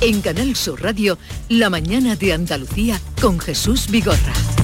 En Canal Sur Radio, La mañana de Andalucía con Jesús Vigorra.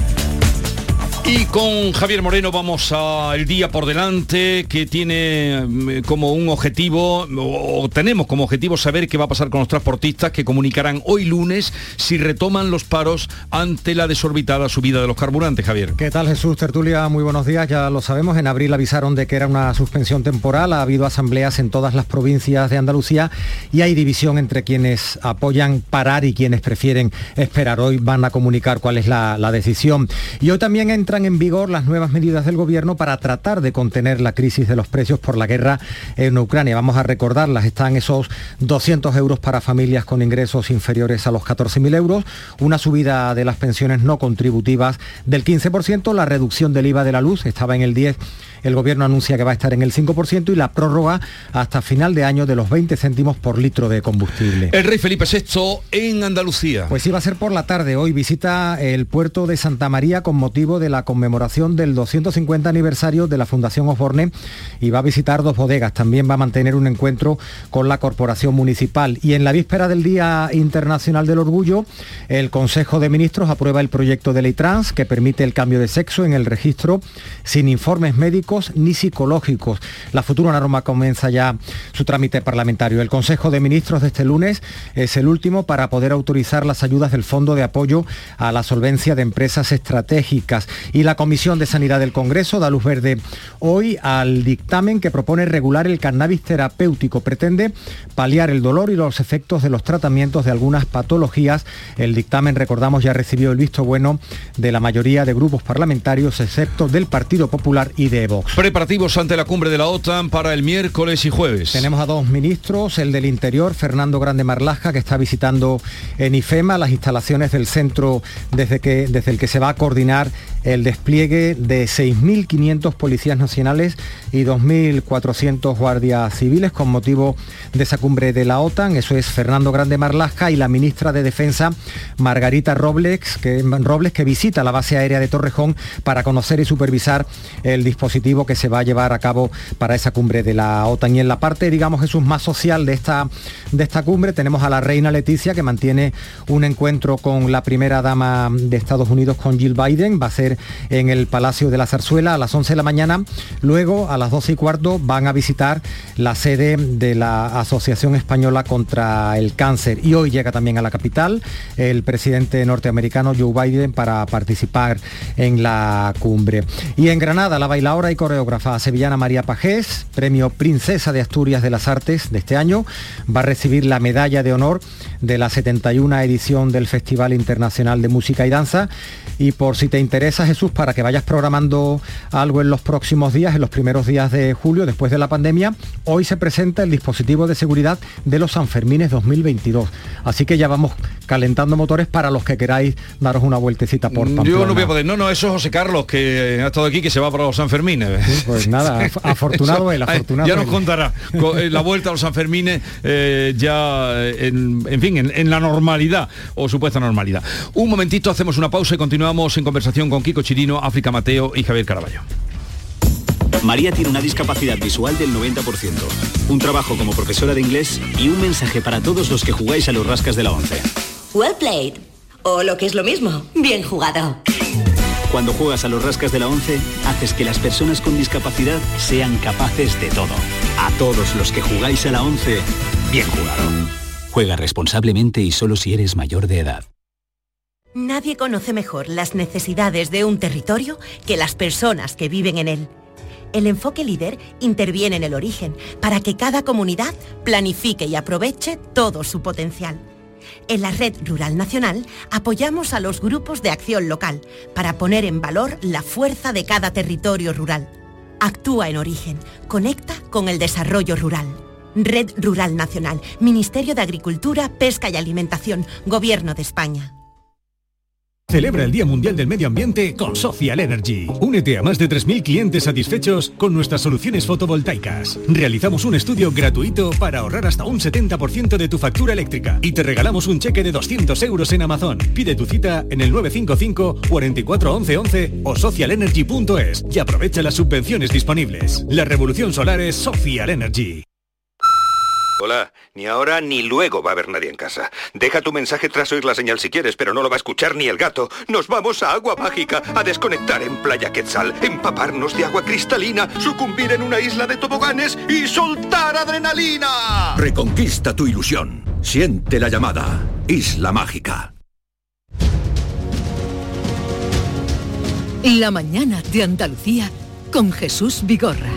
Y con Javier Moreno vamos al día por delante que tiene mm, como un objetivo, o tenemos como objetivo saber qué va a pasar con los transportistas que comunicarán hoy lunes si retoman los paros ante la desorbitada subida de los carburantes, Javier. ¿Qué tal Jesús Tertulia? Muy buenos días, ya lo sabemos, en abril avisaron de que era una suspensión temporal, ha habido asambleas en todas las provincias de Andalucía y hay división entre quienes apoyan parar y quienes prefieren esperar. Hoy van a comunicar cuál es la, la decisión. Y hoy también entra en vigor las nuevas medidas del gobierno para tratar de contener la crisis de los precios por la guerra en Ucrania. Vamos a recordarlas, están esos 200 euros para familias con ingresos inferiores a los 14.000 euros, una subida de las pensiones no contributivas del 15%, la reducción del IVA de la luz estaba en el 10% el gobierno anuncia que va a estar en el 5% y la prórroga hasta final de año de los 20 céntimos por litro de combustible. El rey Felipe VI en Andalucía. Pues iba a ser por la tarde. Hoy visita el puerto de Santa María con motivo de la conmemoración del 250 aniversario de la Fundación Osborne y va a visitar dos bodegas. También va a mantener un encuentro con la Corporación Municipal. Y en la víspera del Día Internacional del Orgullo, el Consejo de Ministros aprueba el proyecto de ley trans que permite el cambio de sexo en el registro sin informes médicos ni psicológicos. La futura norma comienza ya su trámite parlamentario. El Consejo de Ministros de este lunes es el último para poder autorizar las ayudas del Fondo de Apoyo a la Solvencia de Empresas Estratégicas. Y la Comisión de Sanidad del Congreso da luz verde hoy al dictamen que propone regular el cannabis terapéutico. Pretende paliar el dolor y los efectos de los tratamientos de algunas patologías. El dictamen, recordamos, ya recibió el visto bueno de la mayoría de grupos parlamentarios, excepto del Partido Popular y de Evo. Preparativos ante la cumbre de la OTAN para el miércoles y jueves. Tenemos a dos ministros, el del Interior, Fernando Grande Marlaja, que está visitando en IFEMA las instalaciones del centro desde, que, desde el que se va a coordinar el despliegue de 6.500 policías nacionales y 2.400 guardias civiles con motivo de esa cumbre de la OTAN. Eso es Fernando Grande Marlaska y la ministra de Defensa, Margarita Robles que, Robles, que visita la base aérea de Torrejón para conocer y supervisar el dispositivo que se va a llevar a cabo para esa cumbre de la OTAN. Y en la parte, digamos, Jesús, más social de esta, de esta cumbre, tenemos a la reina Leticia, que mantiene un encuentro con la primera dama de Estados Unidos, con Jill Biden. Va a ser en el Palacio de la Zarzuela a las 11 de la mañana. Luego, a las 12 y cuarto, van a visitar la sede de la Asociación Española contra el Cáncer. Y hoy llega también a la capital el presidente norteamericano Joe Biden para participar en la cumbre. Y en Granada, la bailaora y coreógrafa sevillana María Pajés, premio Princesa de Asturias de las Artes de este año, va a recibir la medalla de honor de la 71 edición del Festival Internacional de Música y Danza. Y por si te interesa, Jesús, para que vayas programando algo en los próximos días, en los primeros días de julio, después de la pandemia, hoy se presenta el dispositivo de seguridad de los Sanfermines 2022. Así que ya vamos calentando motores para los que queráis daros una vueltecita por Pamplona. Yo no voy a poder. No, no, eso es José Carlos, que ha estado aquí, que se va para los Sanfermines. pues nada, afortunado él, afortunado Ya nos contará. Eh, la vuelta a los Sanfermines eh, ya, en, en fin, en, en la normalidad, o supuesta normalidad. Un momentito, hacemos una pausa y continuamos en conversación con Kiko Chirino, África Mateo y Javier Caraballo. María tiene una discapacidad visual del 90%, un trabajo como profesora de inglés y un mensaje para todos los que jugáis a los rascas de la 11. Well played. O lo que es lo mismo, bien jugado. Cuando juegas a los rascas de la 11, haces que las personas con discapacidad sean capaces de todo. A todos los que jugáis a la 11, bien jugado. Juega responsablemente y solo si eres mayor de edad. Nadie conoce mejor las necesidades de un territorio que las personas que viven en él. El enfoque líder interviene en el origen para que cada comunidad planifique y aproveche todo su potencial. En la Red Rural Nacional apoyamos a los grupos de acción local para poner en valor la fuerza de cada territorio rural. Actúa en origen, conecta con el desarrollo rural. Red Rural Nacional, Ministerio de Agricultura, Pesca y Alimentación, Gobierno de España. Celebra el Día Mundial del Medio Ambiente con Social Energy. Únete a más de 3.000 clientes satisfechos con nuestras soluciones fotovoltaicas. Realizamos un estudio gratuito para ahorrar hasta un 70% de tu factura eléctrica y te regalamos un cheque de 200 euros en Amazon. Pide tu cita en el 955 44 11 11 o socialenergy.es y aprovecha las subvenciones disponibles. La revolución solar es Social Energy. Hola, ni ahora ni luego va a haber nadie en casa. Deja tu mensaje tras oír la señal si quieres, pero no lo va a escuchar ni el gato. Nos vamos a Agua Mágica, a desconectar en Playa Quetzal, empaparnos de agua cristalina, sucumbir en una isla de toboganes y soltar adrenalina. Reconquista tu ilusión. Siente la llamada. Isla Mágica. La mañana de Andalucía con Jesús Vigorra.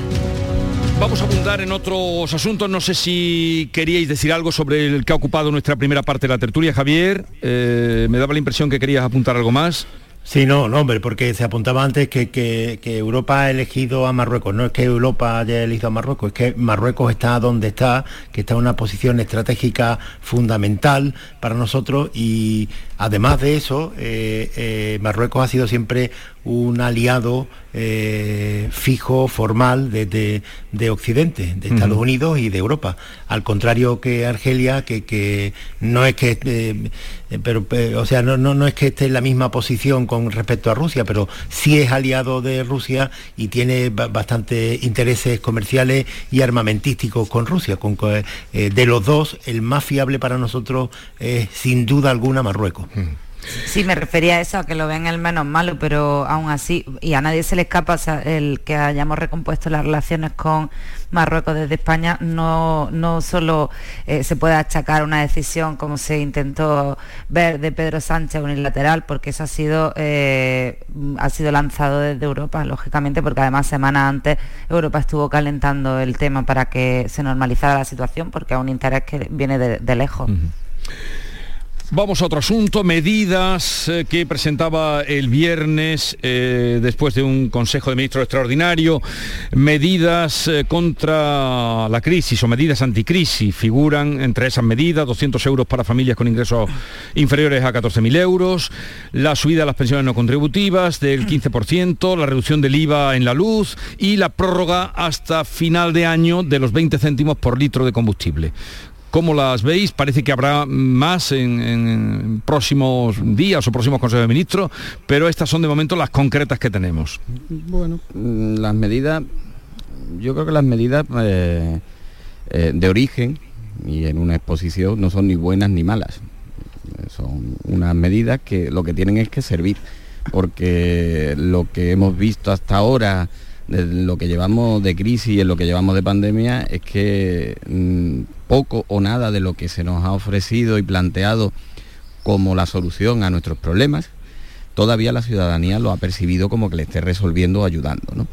Vamos a abundar en otros asuntos. No sé si queríais decir algo sobre el que ha ocupado nuestra primera parte de la tertulia, Javier. Eh, me daba la impresión que querías apuntar algo más. Sí, no, no, hombre, porque se apuntaba antes que, que, Europa ha elegido a Marruecos. No es que Europa haya elegido a Marruecos, es que Marruecos está donde está, que está en una posición estratégica fundamental para nosotros y además de eso, eh, eh, Marruecos ha sido siempre un aliado eh, fijo, formal de, Occidente, de Estados Unidos y de Europa. Al contrario que Argelia, que, no es que eh, pero, o sea, no, no, es que esté en la misma posición con respecto a Rusia, pero sí es aliado de Rusia y tiene bastantes intereses comerciales y armamentísticos con Rusia. Con, eh, de los dos, el más fiable para nosotros es sin duda alguna Marruecos. Sí, me refería a eso, a que lo ven el menos malo, pero aún así, y a nadie se le escapa el que hayamos recompuesto las relaciones con Marruecos desde España, no, no solo eh, se puede achacar una decisión como se intentó ver de Pedro Sánchez unilateral, porque eso ha sido, eh, ha sido lanzado desde Europa, lógicamente, porque además semanas antes Europa estuvo calentando el tema para que se normalizara la situación, porque es un interés que viene de, lejos. Vamos a otro asunto, medidas eh, que presentaba el viernes eh, después de un Consejo de Ministros extraordinario, medidas eh, contra la crisis o medidas anticrisis. Figuran entre esas medidas 200 euros para familias con ingresos inferiores a 14.000 euros, la subida de las pensiones no contributivas del 15%, la reducción del IVA en la luz y la prórroga hasta final de año de los 20 céntimos por litro de combustible. ¿Cómo las veis? Parece que habrá más en, próximos días o próximos consejos de ministros, pero estas son de momento las concretas que tenemos. Bueno, mm, las medidas, yo creo que las medidas eh, eh, de origen y en una exposición no son ni buenas ni malas. Son unas medidas que lo que tienen es que servir, porque lo que hemos visto hasta ahora de lo que llevamos de crisis y en lo que llevamos de pandemia es que mm, poco o nada de lo que se nos ha ofrecido y planteado como la solución a nuestros problemas, todavía la ciudadanía lo ha percibido como que le esté resolviendo o ayudando.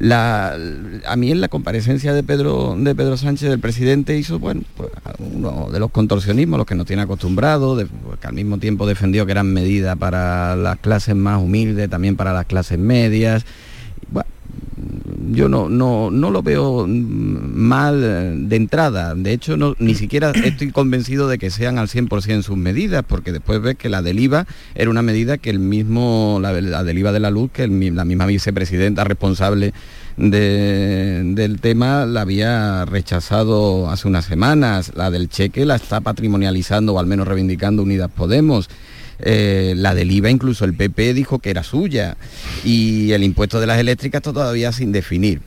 a mí en la comparecencia de Pedro, de Pedro Sánchez, del presidente, hizo bueno, pues, uno de los contorsionismos, los que nos tiene acostumbrados, pues, que al mismo tiempo defendió que eran medidas para las clases más humildes, también para las clases medias. Yo no, no, no lo veo mal de entrada. De hecho, no, ni siquiera estoy convencido de que sean al 100% sus medidas, porque después ves que la del IVA era una medida que el mismo, la, del IVA de la luz, que la misma vicepresidenta responsable del tema la había rechazado hace unas semanas. La del cheque la está patrimonializando o al menos reivindicando Unidas Podemos. Eh, la del IVA incluso el PP dijo que era suya y el impuesto de las eléctricas todavía sin definir.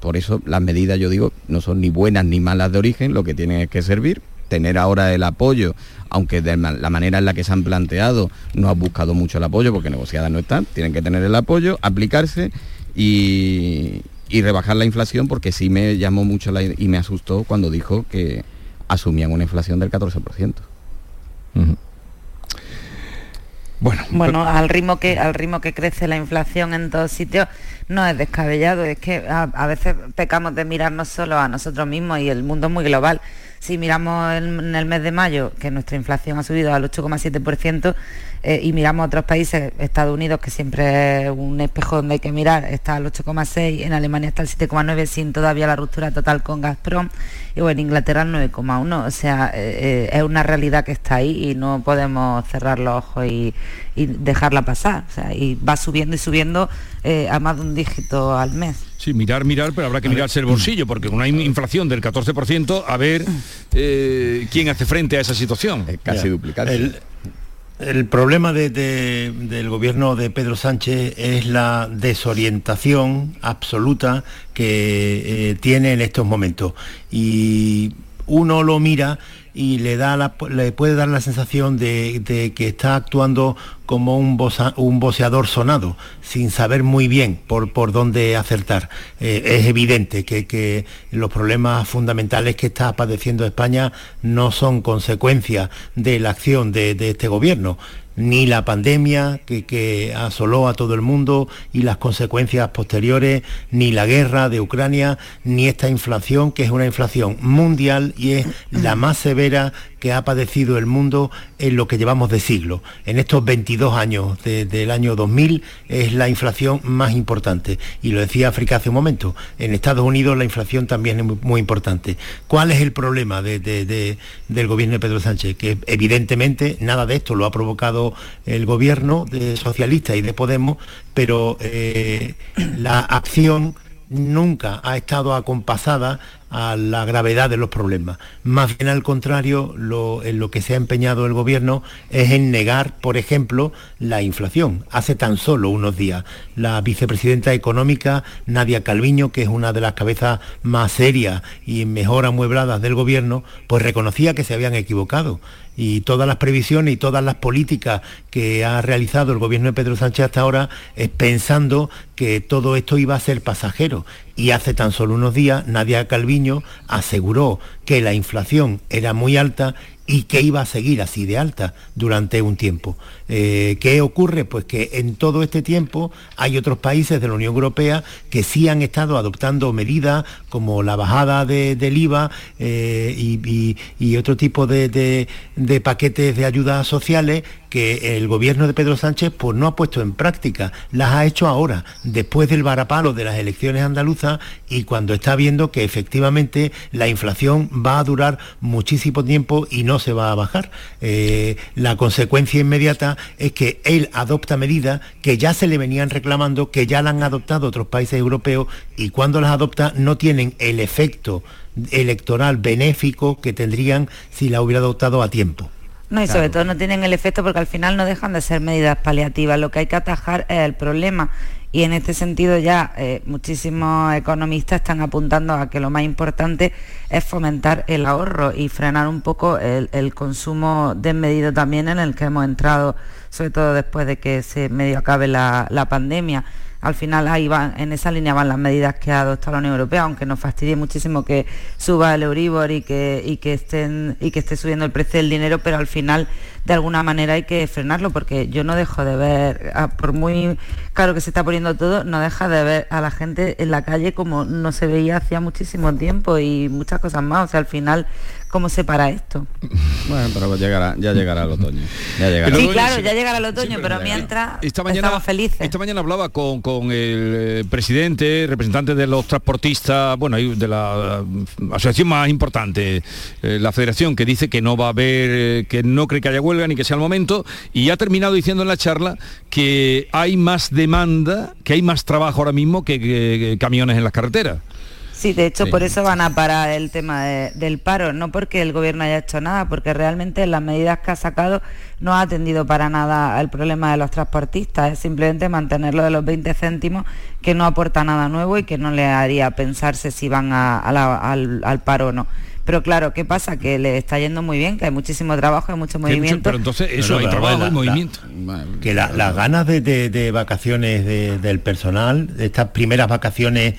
Por eso las medidas, yo digo, no son ni buenas ni malas de origen, lo que tienen es que servir, tener ahora el apoyo, aunque de la manera en la que se han planteado no ha buscado mucho el apoyo porque negociadas no están, tienen que tener el apoyo, aplicarse y, rebajar la inflación porque sí me llamó mucho y me asustó cuando dijo que asumían una inflación del 14%. Bueno, bueno al ritmo que al ritmo que crece la inflación en todos sitios no es descabellado, es que a, veces pecamos de mirarnos solo a nosotros mismos y el mundo es muy global. Si miramos en el mes de mayo, que nuestra inflación ha subido al 8,7%, eh, y miramos otros países, Estados Unidos, que siempre es un espejo donde hay que mirar, está al 8,6, en Alemania está al 7,9 sin todavía la ruptura total con Gazprom, y bueno, en Inglaterra al 9,1, o sea, eh, eh, es una realidad que está ahí y no podemos cerrar los ojos y, dejarla pasar, o sea, y va subiendo y subiendo a más de un dígito al mes. Sí, mirar, mirar, pero habrá que mirarse el bolsillo, porque con una inflación del 14%, a ver quién hace frente a esa situación. casi duplicar. El problema del gobierno de Pedro Sánchez es la desorientación absoluta que eh, tiene en estos momentos. Y uno lo mira y le, da le puede dar la sensación de, que está actuando como un, un boceador sonado, sin saber muy bien por, por dónde acertar. Eh, es evidente que, los problemas fundamentales que está padeciendo España no son consecuencia de la acción de este gobierno, ni la pandemia que, asoló a todo el mundo y las consecuencias posteriores, ni la guerra de Ucrania, ni esta inflación, que es una inflación mundial y es la más severa que ha padecido el mundo en lo que llevamos de siglo. En estos 22 años del año 2000 es la inflación más importante. Y lo decía África hace un momento, en Estados Unidos la inflación también es muy, importante. ¿Cuál es el problema del gobierno de Pedro Sánchez? Que evidentemente nada de esto lo ha provocado el gobierno de socialista y de Podemos, pero eh, la acción nunca ha estado acompasada a la gravedad de los problemas. Más bien al contrario, lo, en lo que se ha empeñado el gobierno es en negar, por ejemplo, la inflación. Hace tan solo unos días, la vicepresidenta económica, Nadia Calviño, que es una de las cabezas más serias y mejor amuebladas del gobierno, pues reconocía que se habían equivocado y todas las previsiones y todas las políticas que ha realizado el gobierno de Pedro Sánchez hasta ahora es pensando que todo esto iba a ser pasajero. Y hace tan solo unos días Nadia Calviño aseguró que la inflación era muy alta y que iba a seguir así de alta durante un tiempo. Eh, ¿Qué ocurre? Pues que en todo este tiempo hay otros países de la Unión Europea que sí han estado adoptando medidas como la bajada del IVA eh, y, otro tipo de, paquetes de ayudas sociales que el gobierno de Pedro Sánchez pues, no ha puesto en práctica, las ha hecho ahora, después del varapalo de las elecciones andaluzas y cuando está viendo que efectivamente la inflación va a durar muchísimo tiempo y no se va a bajar. Eh, la consecuencia inmediata es que él adopta medidas que ya se le venían reclamando, que ya la han adoptado otros países europeos y cuando las adopta no tienen el efecto electoral benéfico que tendrían si la hubiera adoptado a tiempo. No, y sobre todo no tienen el efecto porque al final no dejan de ser medidas paliativas. Lo que hay que atajar es el problema. Y en este sentido ya eh, muchísimos economistas están apuntando a que lo más importante es fomentar el ahorro y frenar un poco el, consumo desmedido también en el que hemos entrado, sobre todo después de que se medio acabe la, pandemia. Al final ahí van, en esa línea van las medidas que ha adoptado la Unión Europea, aunque nos fastidie muchísimo que suba el Euribor y que, y que estén y que esté subiendo el precio del dinero, pero al final de alguna manera hay que frenarlo porque yo no dejo de ver, por muy caro que se está poniendo todo, no deja de ver a la gente en la calle como no se veía hacía muchísimo tiempo y muchas cosas más. O sea, al final cómo se para esto. Bueno, pero llegará, ya llegará el otoño. Sí, claro, ya llegará el otoño, pero mientras esta mañana, estamos felices. Esta mañana hablaba con, el eh, presidente, representante de los transportistas, bueno, de la eh, asociación más importante, eh, la federación, que dice que no va a haber, que no cree que haya huelga ni que sea el momento, y ha terminado diciendo en la charla que hay más demanda, que hay más trabajo ahora mismo que camiones en las carreteras. Sí, de hecho por eso van a parar el tema del paro, no porque el gobierno haya hecho nada, porque realmente las medidas que ha sacado no ha atendido para nada al problema de los transportistas, es simplemente mantenerlo de los 20 céntimos que no aporta nada nuevo y que no le haría pensarse si van al paro o no. Pero claro, ¿qué pasa? Que le está yendo muy bien, que hay muchísimo trabajo, hay mucho movimiento. pero entonces eso, hay trabajo y movimiento. que las ganas de, vacaciones del personal, de estas primeras vacaciones,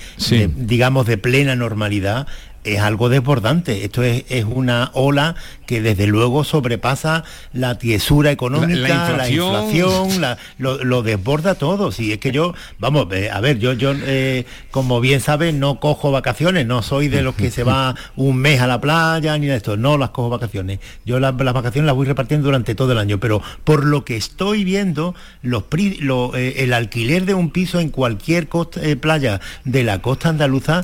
digamos, de plena normalidad, es algo desbordante. Esto es, una ola que desde luego sobrepasa la tiesura económica, la, inflación, lo, desborda todo. Si es que yo, vamos, eh, a ver, yo, yo eh, como bien sabes, no cojo vacaciones, no soy de los que se va un mes a la playa ni de esto, no las cojo vacaciones. Yo las, vacaciones las voy repartiendo durante todo el año, pero por lo que estoy viendo, los, eh, el alquiler de un piso en cualquier playa de la costa andaluza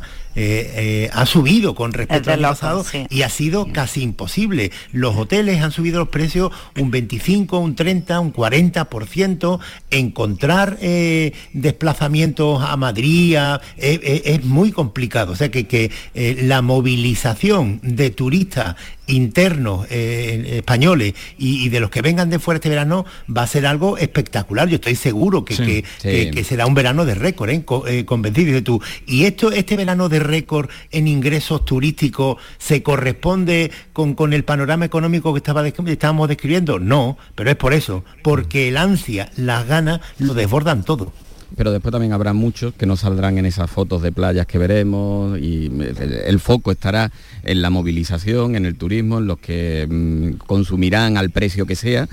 ha subido con respecto al pasado y ha sido casi imposible. Los hoteles han subido los precios un 25, un 30, un 40%. Encontrar eh, desplazamientos a Madrid eh, eh, es muy complicado. O sea que, que la movilización de turistas internos eh, españoles y, de los que vengan de fuera este verano va a ser algo espectacular. Yo estoy seguro que, será un verano de récord, ¿eh? eh convencido de tú. ¿Y esto, este verano de récord en ingresos turísticos se corresponde con, con el panorama económico que estaba, estábamos describiendo? No, pero es por eso, porque el ansia, las ganas lo desbordan todo pero después también habrá muchos que no saldrán en esas fotos de playas que veremos y el, foco estará en la movilización, en el turismo, en los que mm, consumirán al precio que sea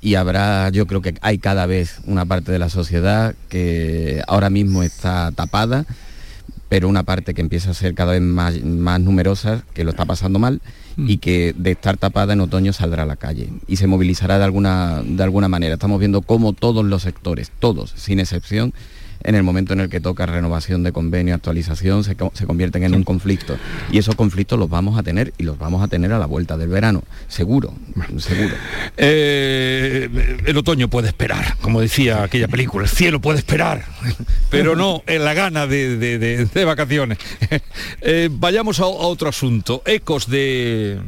y habrá, yo creo que hay cada vez una parte de la sociedad que ahora mismo está tapada, pero una parte que empieza a ser cada vez más, más numerosa, que lo está pasando mal Mm. y que de estar tapada en otoño saldrá a la calle y se movilizará de alguna, de alguna manera. Estamos viendo cómo todos los sectores, todos, sin excepción, en el momento en el que toca renovación de convenio, actualización, se, convierten en un conflicto. Y esos conflictos los vamos a tener y los vamos a tener a la vuelta del verano, seguro, seguro. Eh, el otoño puede esperar, como decía aquella película, el cielo puede esperar, pero no en la gana de, vacaciones. Eh, vayamos a otro asunto, ecos de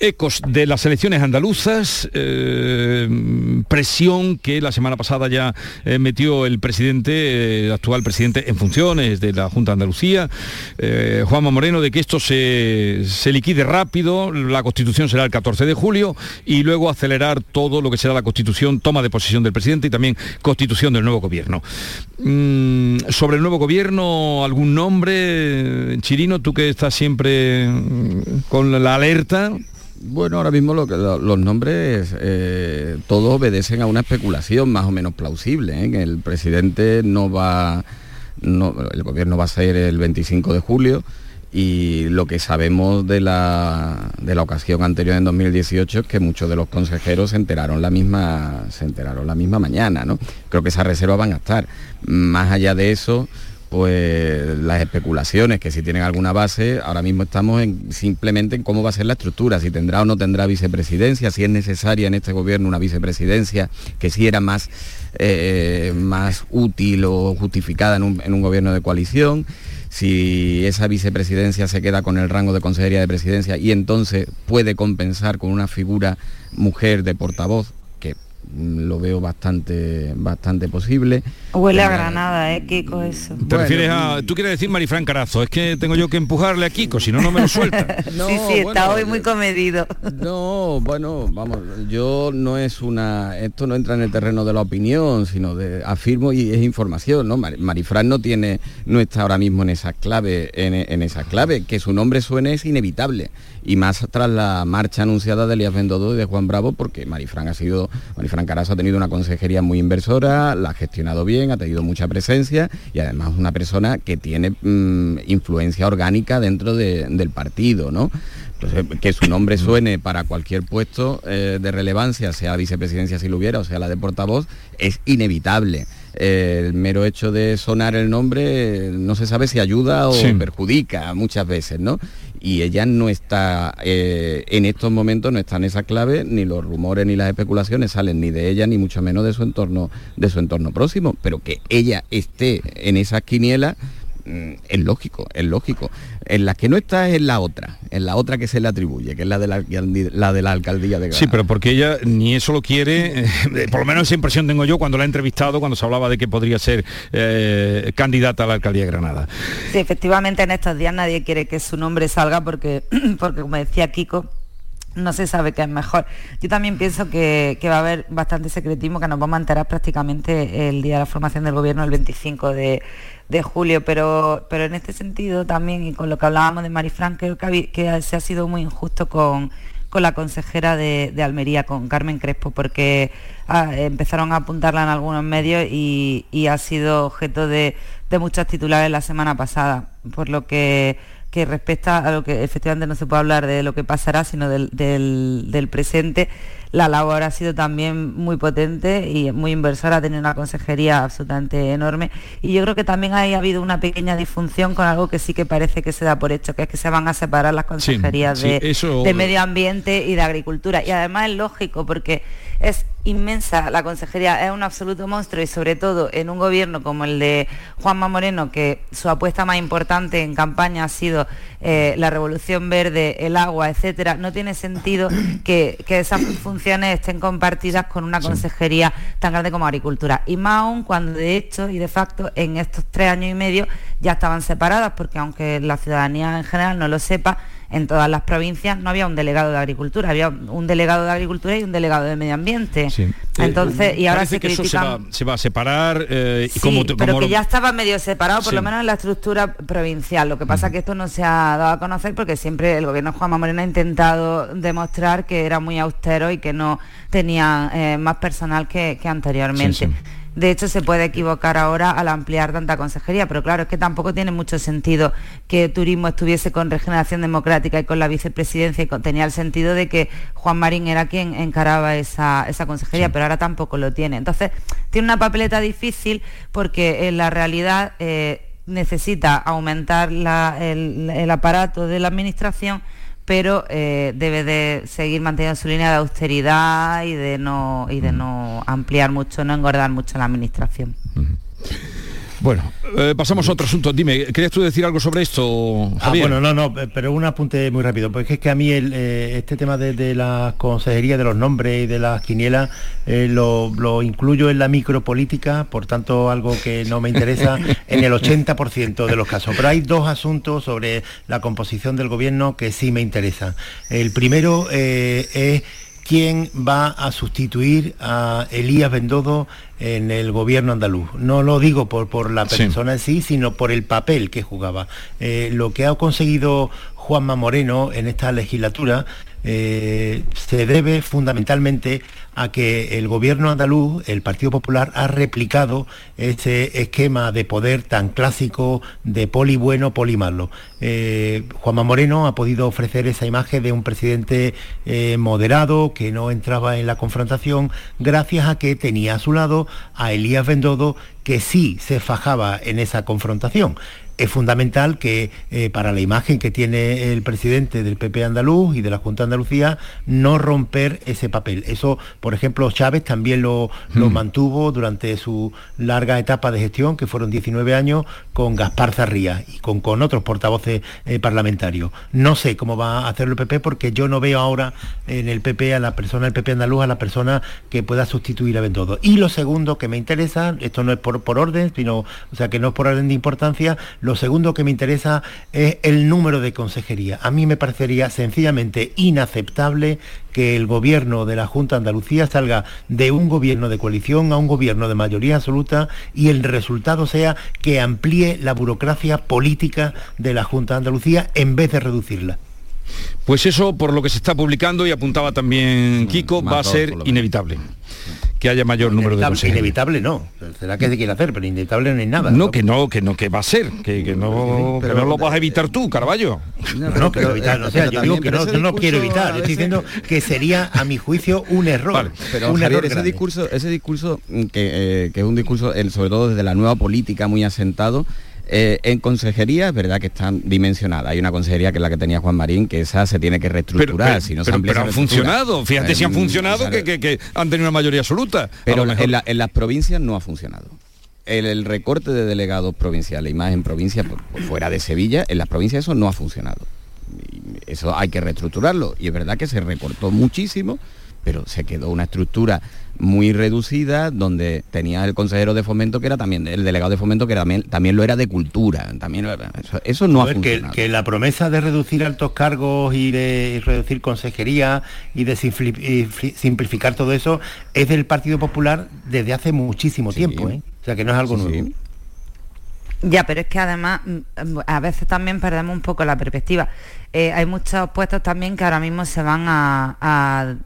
ecos de las elecciones andaluzas, eh, presión que la semana pasada ya eh, metió el presidente, eh, el actual presidente en funciones de la Junta de Andalucía, Juanma Moreno, de que esto se, se, liquide rápido, la constitución será el 14 de julio y luego acelerar todo lo que será la constitución, toma de posesión del presidente y también constitución del nuevo gobierno. Mm, sobre el nuevo gobierno, algún nombre, Chirino, tú que estás siempre mm, con la alerta. Bueno, ahora mismo los nombres eh, todos obedecen a una especulación más o menos plausible. ¿eh? El presidente no va, el gobierno va a ser el 25 de julio y lo que sabemos de la, de la ocasión anterior en 2018 es que muchos de los consejeros se enteraron la misma, se enteraron la misma mañana. ¿no? Creo que esas reservas van a estar. Más allá de eso, pues las especulaciones que si tienen alguna base, ahora mismo estamos en, simplemente en cómo va a ser la estructura, si tendrá o no tendrá vicepresidencia, si es necesaria en este gobierno una vicepresidencia que si era más, eh, más útil o justificada en un, en un gobierno de coalición si esa vicepresidencia se queda con el rango de consejería de presidencia y entonces puede compensar con una figura mujer de portavoz lo veo bastante bastante posible. Huele a Granada, ¿eh, Kiko, eso? ¿Te refieres a... Tú quieres decir Marifran Carazo, es que tengo yo que empujarle a Kiko, si no, no me lo suelta. sí, sí, está hoy muy comedido. No, bueno, vamos, yo no es una... Esto no entra en el terreno de la opinión, sino de... Afirmo y es información, ¿no? Marifran no tiene... No está ahora mismo en esa clave, en, en esa clave. Que su nombre suene es inevitable y más tras la marcha anunciada de Elías Bendodo y de Juan Bravo, porque Marifran ha sido, Marifran Carazo ha tenido una consejería muy inversora, la ha gestionado bien, ha tenido mucha presencia y además una persona que tiene mm, influencia orgánica dentro del partido, ¿no? Entonces, que su nombre suene para cualquier puesto eh, de relevancia, sea vicepresidencia si lo hubiera, o sea la de portavoz, es inevitable. el mero hecho de sonar el nombre no se sabe si ayuda o perjudica muchas veces, ¿no? Y ella no está eh, en estos momentos no está en esa clave ni los rumores ni las especulaciones salen ni de ella ni mucho menos de su entorno de su entorno próximo pero que ella esté en esa quiniela mm, es lógico, es lógico. En la que no está es en la otra, en la otra que se le atribuye, que es la de la, de la alcaldía de Granada. Sí, pero porque ella ni eso lo quiere, eh, por lo menos esa impresión tengo yo cuando la he entrevistado, cuando se hablaba de que podría ser eh, candidata a la alcaldía de Granada. Sí, efectivamente en estos días nadie quiere que su nombre salga porque, porque como decía Kiko, no se sabe qué es mejor. Yo también pienso que, va a haber bastante secretismo, que nos vamos a enterar prácticamente el día de la formación del gobierno, el 25 de, julio, pero, pero en este sentido también, y con lo que hablábamos de Marifran, creo que, se ha sido muy injusto con, la consejera de, Almería, con Carmen Crespo, porque ah, empezaron a apuntarla en algunos medios y, ha sido objeto de, de muchas titulares la semana pasada, por lo que que respecta a lo que efectivamente no se puede hablar de lo que pasará, sino del, presente, la labor ha sido también muy potente y muy inversora, ha tenido una consejería absolutamente enorme. Y yo creo que también ha habido una pequeña disfunción con algo que sí que parece que se da por hecho, que es que se van a separar las consejerías de, medio ambiente y de agricultura. Y además es lógico porque es inmensa la consejería, es un absoluto monstruo y sobre todo en un gobierno como el de Juanma Moreno, que su apuesta más importante en campaña ha sido eh, la revolución verde, el agua, etcétera, no tiene sentido que, esas funciones estén compartidas con una consejería tan grande como agricultura. Y más aún cuando de hecho y de facto en estos tres años y medio ya estaban separadas, porque aunque la ciudadanía en general no lo sepa, en todas las provincias no había un delegado de agricultura, había un delegado de agricultura y un delegado de medio ambiente. Entonces, y ahora se que eso se va, a separar eh, como, pero que ya estaba medio separado, por lo menos en la estructura provincial. Lo que pasa es que esto no se ha dado a conocer porque siempre el gobierno de Juanma Moreno ha intentado demostrar que era muy austero y que no tenía eh, más personal que, anteriormente. De hecho, se puede equivocar ahora al ampliar tanta consejería, pero claro, es que tampoco tiene mucho sentido que Turismo estuviese con Regeneración Democrática y con la vicepresidencia y tenía el sentido de que Juan Marín era quien encaraba esa, consejería, pero ahora tampoco lo tiene. Entonces, tiene una papeleta difícil porque en la realidad eh, necesita aumentar el aparato de la Administración pero eh, debe de seguir manteniendo su línea de austeridad y de no y de no ampliar mucho, no engordar mucho la administración. Bueno, eh, pasamos a otro asunto. Dime, ¿querías tú decir algo sobre esto, ah, bueno, no, no, pero un apunte muy rápido, porque es que a mí eh, este tema de, la consejería, de los nombres y de las quinielas, eh, lo, incluyo en la micropolítica, por tanto algo que no me interesa en el 80% de los casos. Pero hay dos asuntos sobre la composición del gobierno que sí me interesan. El primero es quién va a sustituir a Elías Bendodo en el gobierno andaluz. No lo digo por, por la persona en sí, sino por el papel que jugaba. Eh, lo que ha conseguido Juanma Moreno en esta legislatura eh, se debe fundamentalmente a que el gobierno andaluz, el Partido Popular, ha replicado ese esquema de poder tan clásico de poli bueno, poli malo. Eh, Juanma Moreno ha podido ofrecer esa imagen de un presidente eh, moderado que no entraba en la confrontación gracias a que tenía a su lado a Elías Bendodo que sí se fajaba en esa confrontación es fundamental que eh, para la imagen que tiene el presidente del PP andaluz y de la Junta de Andalucía, no romper ese papel. Eso, por ejemplo, Chávez también lo, lo mm. mantuvo durante su larga etapa de gestión, que fueron 19 años, con Gaspar Zarría y con, con otros portavoces eh, parlamentarios. No sé cómo va a hacerlo el PP porque yo no veo ahora en el PP a la persona del PP andaluz, a la persona que pueda sustituir a Bendodo. Y lo segundo que me interesa, esto no es por, por orden, sino, o sea, que no es por orden de importancia, lo segundo que me interesa es el número de consejería. A mí me parecería sencillamente inaceptable que el gobierno de la Junta de Andalucía salga de un gobierno de coalición a un gobierno de mayoría absoluta y el resultado sea que amplíe la burocracia política de la Junta de Andalucía en vez de reducirla. Pues eso, por lo que se está publicando y apuntaba también mm, Kiko, va a ser inevitable que haya mayor número de consejeros. Inevitable no. Será que se quiere hacer, pero inevitable no es nada. No, que no, que no, que va a ser, que, no, pero, no lo vas a evitar tú, Carballo. No, no quiero evitar, o sea, yo digo que no, no quiero evitar, estoy diciendo que sería, a mi juicio, un error. pero un error ese discurso, ese discurso que, eh, que es un discurso, sobre todo desde la nueva política muy asentado, eh, en consejería es verdad que están dimensionadas. Hay una consejería que es la que tenía Juan Marín, que esa se tiene que reestructurar. Pero, si no han funcionado. Fíjate si han funcionado, que, han tenido una mayoría absoluta. Pero en, las provincias no ha funcionado. El, recorte de delegados provinciales y más en provincias fuera de Sevilla, en las provincias eso no ha funcionado. eso hay que reestructurarlo. Y es verdad que se recortó muchísimo, pero se quedó una estructura muy reducida, donde tenía el consejero de fomento que era también, el delegado de fomento que también, también lo era de cultura. También eso, no ha funcionado. Que, la promesa de reducir altos cargos y de reducir consejería y de simplificar todo eso es del Partido Popular desde hace muchísimo tiempo. ¿eh? O sea que no es algo nuevo. Ya, pero es que además mm, a veces también perdemos un poco la perspectiva. Eh, hay muchos puestos también que ahora mismo se van a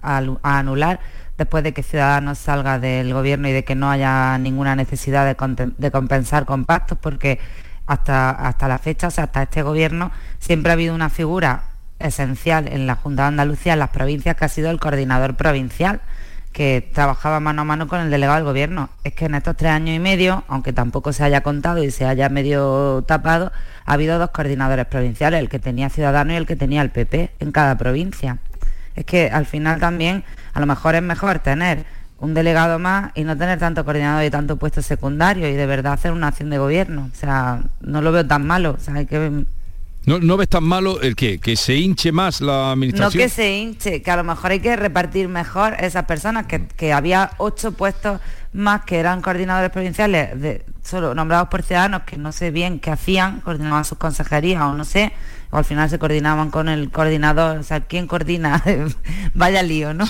anular después de que Ciudadanos salga del gobierno y de que no haya ninguna necesidad de, compensar con pactos, porque hasta, hasta la fecha, o sea, hasta este gobierno, siempre ha habido una figura esencial en la Junta de Andalucía, en las provincias, que ha sido el coordinador provincial que trabajaba mano a mano con el delegado del gobierno. Es que en estos tres años y medio, aunque tampoco se haya contado y se haya medio tapado, ha habido dos coordinadores provinciales, el que tenía Ciudadanos y el que tenía el PP en cada provincia. Es que al final también a lo mejor es mejor tener un delegado más y no tener tanto coordinador y tanto puesto secundario y de verdad hacer una acción de gobierno. O sea, no lo veo tan malo. Que ¿No, ves tan malo el que que se hinche más la administración? No que se hinche, que a lo mejor hay que repartir mejor esas personas, que, había ocho puestos más que eran coordinadores provinciales, de, solo nombrados por ciudadanos, que no sé bien qué hacían, coordinaban sus consejerías o no sé, o al final se coordinaban con el coordinador, o sea, ¿quién coordina? Vaya lío, ¿no?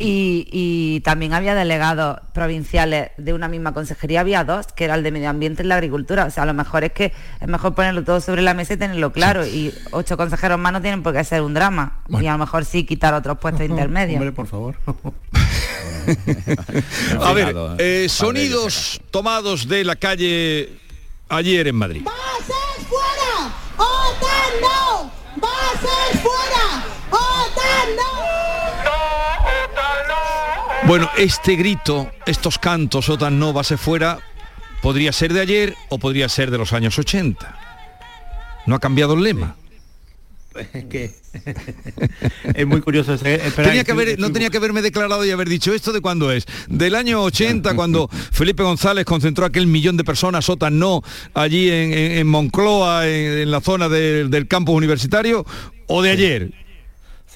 Y, también había delegados provinciales de una misma consejería, había dos, que era el de medio ambiente y la agricultura. O sea, a lo mejor es que es mejor ponerlo todo sobre la mesa y tenerlo claro. Y ocho consejeros más no tienen por qué ser un drama. Y a lo mejor sí quitar otros puestos intermedios. Hombre, por favor. a ver, eh, sonidos tomados de la calle ayer en Madrid. fuera! ¡OTAN no! fuera! ¡OTAN no! Bueno, este grito, estos cantos, OTAN no, base fuera, podría ser de ayer o podría ser de los años 80. No ha cambiado el lema. Es que es muy curioso. tenía que no tenía que haberme declarado y haber dicho esto de cuándo es. Del año 80, cuando Felipe González concentró aquel millón de personas, OTAN no, allí en, Moncloa, en, la zona del campus universitario, o de ayer.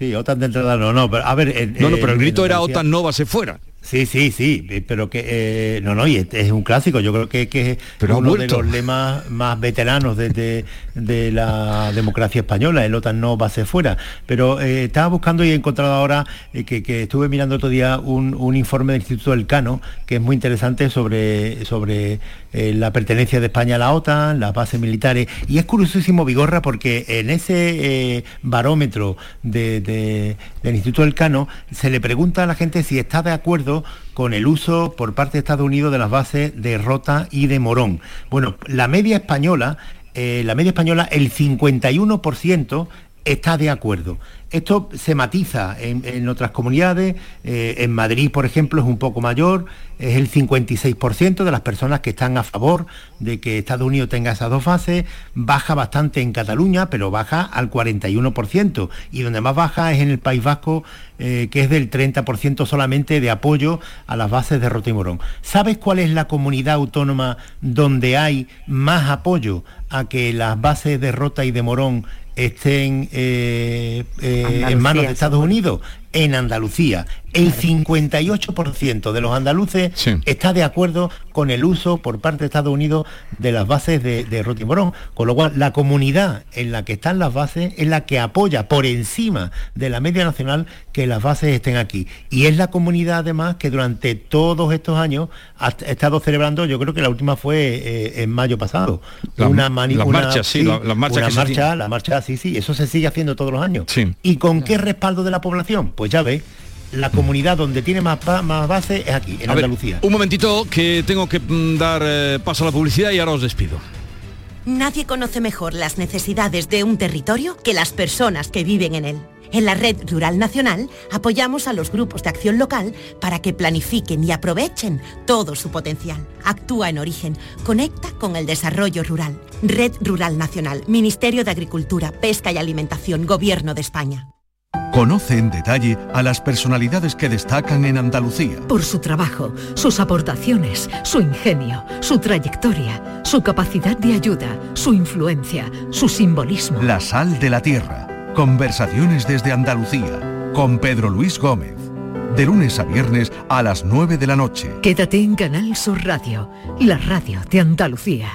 Sí, OTAN de entrada no, no, pero a ver... no, no, pero el grito era OTAN no va se fuera. Sí, sí, sí, pero que eh, no, no, y es, un clásico. Yo creo que, que es uno de los lemas más veteranos de, la democracia española. El OTAN no va a ser fuera. Pero eh, estaba buscando y he encontrado ahora eh, que, estuve mirando otro día un, informe del Instituto del Cano que es muy interesante sobre, sobre la pertenencia de España a la OTAN, las bases militares. Y es curiosísimo, Vigorra, porque en ese barómetro del Instituto del Cano se le pregunta a la gente si está de acuerdo con el uso por parte de Estados Unidos de las bases de Rota y de Morón. Bueno, la media española, eh, la media española, el 51% está de acuerdo. Esto se matiza en, otras comunidades, eh, en Madrid, por ejemplo, es un poco mayor, es el 56% de las personas que están a favor de que Estados Unidos tenga esas dos fases, baja bastante en Cataluña, pero baja al 41%, y donde más baja es en el País Vasco, eh, que es del 30% solamente de apoyo a las bases de Rota y Morón. ¿Sabes cuál es la comunidad autónoma donde hay más apoyo a que las bases de Rota y de Morón estén eh, eh, en manos de Estados Unidos en Andalucía. El 58% de los andaluces está de acuerdo con el uso por parte de Estados Unidos de las bases de, de Rotimorón, con lo cual la comunidad en la que están las bases es la que apoya por encima de la media nacional que las bases estén aquí. Y es la comunidad además que durante todos estos años ha estado celebrando, yo creo que la última fue eh, en mayo pasado, una, marcha, sí, la, marcha, la marcha, sí, sí, eso se sigue haciendo todos los años. ¿Y con qué respaldo de la población? Pues ya ve, la comunidad donde tiene más, más base es aquí, en Andalucía. un momentito que tengo que mm, dar eh, paso a la publicidad y ahora os despido. Nadie conoce mejor las necesidades de un territorio que las personas que viven en él. En la Red Rural Nacional apoyamos a los grupos de acción local para que planifiquen y aprovechen todo su potencial. Actúa en origen, conecta con el desarrollo rural. Red Rural Nacional, Ministerio de Agricultura, Pesca y Alimentación, Gobierno de España. Conoce en detalle a las personalidades que destacan en Andalucía. Por su trabajo, sus aportaciones, su ingenio, su trayectoria, su capacidad de ayuda, su influencia, su simbolismo. La sal de la tierra. Conversaciones desde Andalucía. Con Pedro Luis Gómez. De lunes a viernes a las 9 de la noche. Quédate en Canal Sur Radio, la radio de Andalucía.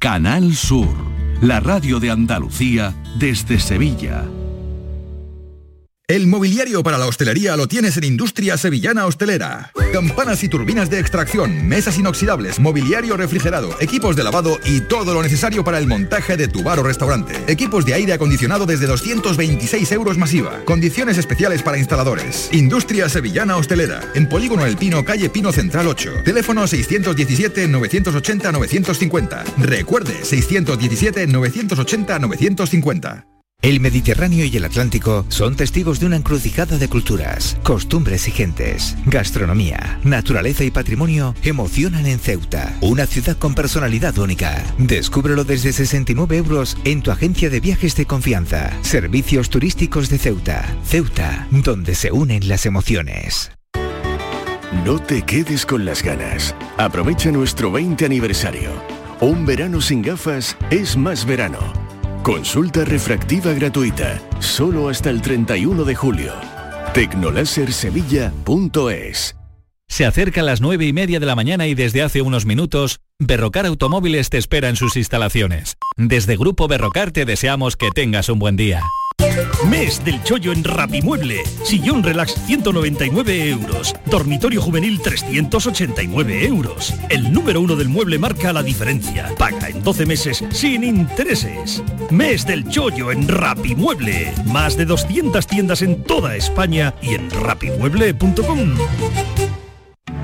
Canal Sur la radio de Andalucía desde Sevilla. El mobiliario para la hostelería lo tienes en Industria Sevillana Hostelera. Campanas y turbinas de extracción, mesas inoxidables, mobiliario refrigerado, equipos de lavado y todo lo necesario para el montaje de tu bar o restaurante. Equipos de aire acondicionado desde 226 euros masiva. Condiciones especiales para instaladores. Industria Sevillana Hostelera. En Polígono El Pino, calle Pino Central 8. Teléfono 617-980-950. Recuerde, 617-980-950. El Mediterráneo y el Atlántico son testigos de una encrucijada de culturas, costumbres y gentes. Gastronomía, naturaleza y patrimonio emocionan en Ceuta, una ciudad con personalidad única. Descúbrelo desde 69 euros en tu agencia de viajes de confianza. Servicios turísticos de Ceuta. Ceuta, donde se unen las emociones. No te quedes con las ganas. Aprovecha nuestro 20 aniversario. Un verano sin gafas es más verano. Consulta refractiva gratuita, solo hasta el 31 de julio. Tecnolasersevilla.es Se acerca las 9 y media de la mañana y desde hace unos minutos, Berrocar Automóviles te espera en sus instalaciones. Desde Grupo Berrocar te deseamos que tengas un buen día. Mes del chollo en Rapimueble. Sillón relax 199 euros. Dormitorio juvenil 389 euros. El número uno del mueble marca la diferencia. Paga en 12 meses sin intereses. Mes del chollo en Rapimueble. Más de 200 tiendas en toda España y en rapimueble.com.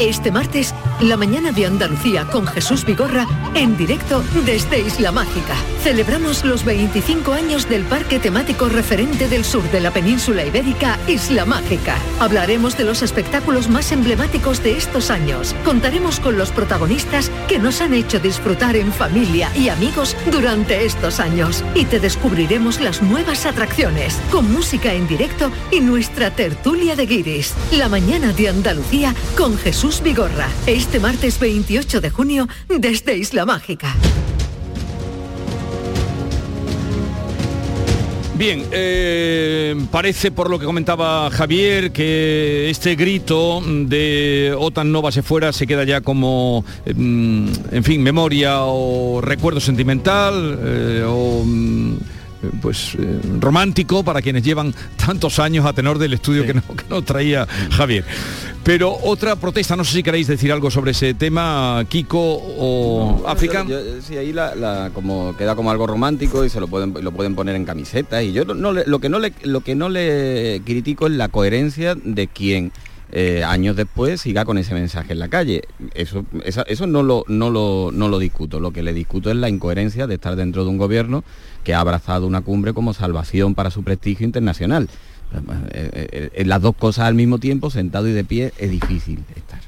Este martes, la mañana de Andalucía con Jesús Vigorra en directo desde Isla Mágica. Celebramos los 25 años del parque temático referente del sur de la península ibérica, Isla Mágica. Hablaremos de los espectáculos más emblemáticos de estos años. Contaremos con los protagonistas que nos han hecho disfrutar en familia y amigos durante estos años. Y te descubriremos las nuevas atracciones, con música en directo y nuestra tertulia de guiris. La mañana de Andalucía con Jesús Vigorra. Este martes 28 de junio desde Isla Mágica. Bien, eh, parece por lo que comentaba Javier que este grito de OTAN no va se fuera se queda ya como, mm, en fin, memoria o recuerdo sentimental eh, o mm, pues eh, romántico para quienes llevan tantos años a tenor del estudio que, no, que nos traía Javier. Pero otra protesta, no sé si queréis decir algo sobre ese tema, Kiko o África. sí, ahí la, como queda como algo romántico y se lo pueden lo pueden poner en camisetas y yo no, lo que no le lo que no le critico es la coherencia de quien eh, años después siga con ese mensaje en la calle. Eso, esa- eso no, lo, no, lo, no lo discuto. Lo que le discuto es la incoherencia de estar dentro de un gobierno que ha abrazado una cumbre como salvación para su prestigio internacional. Eh, eh, las dos cosas al mismo tiempo, sentado y de pie, es difícil estar.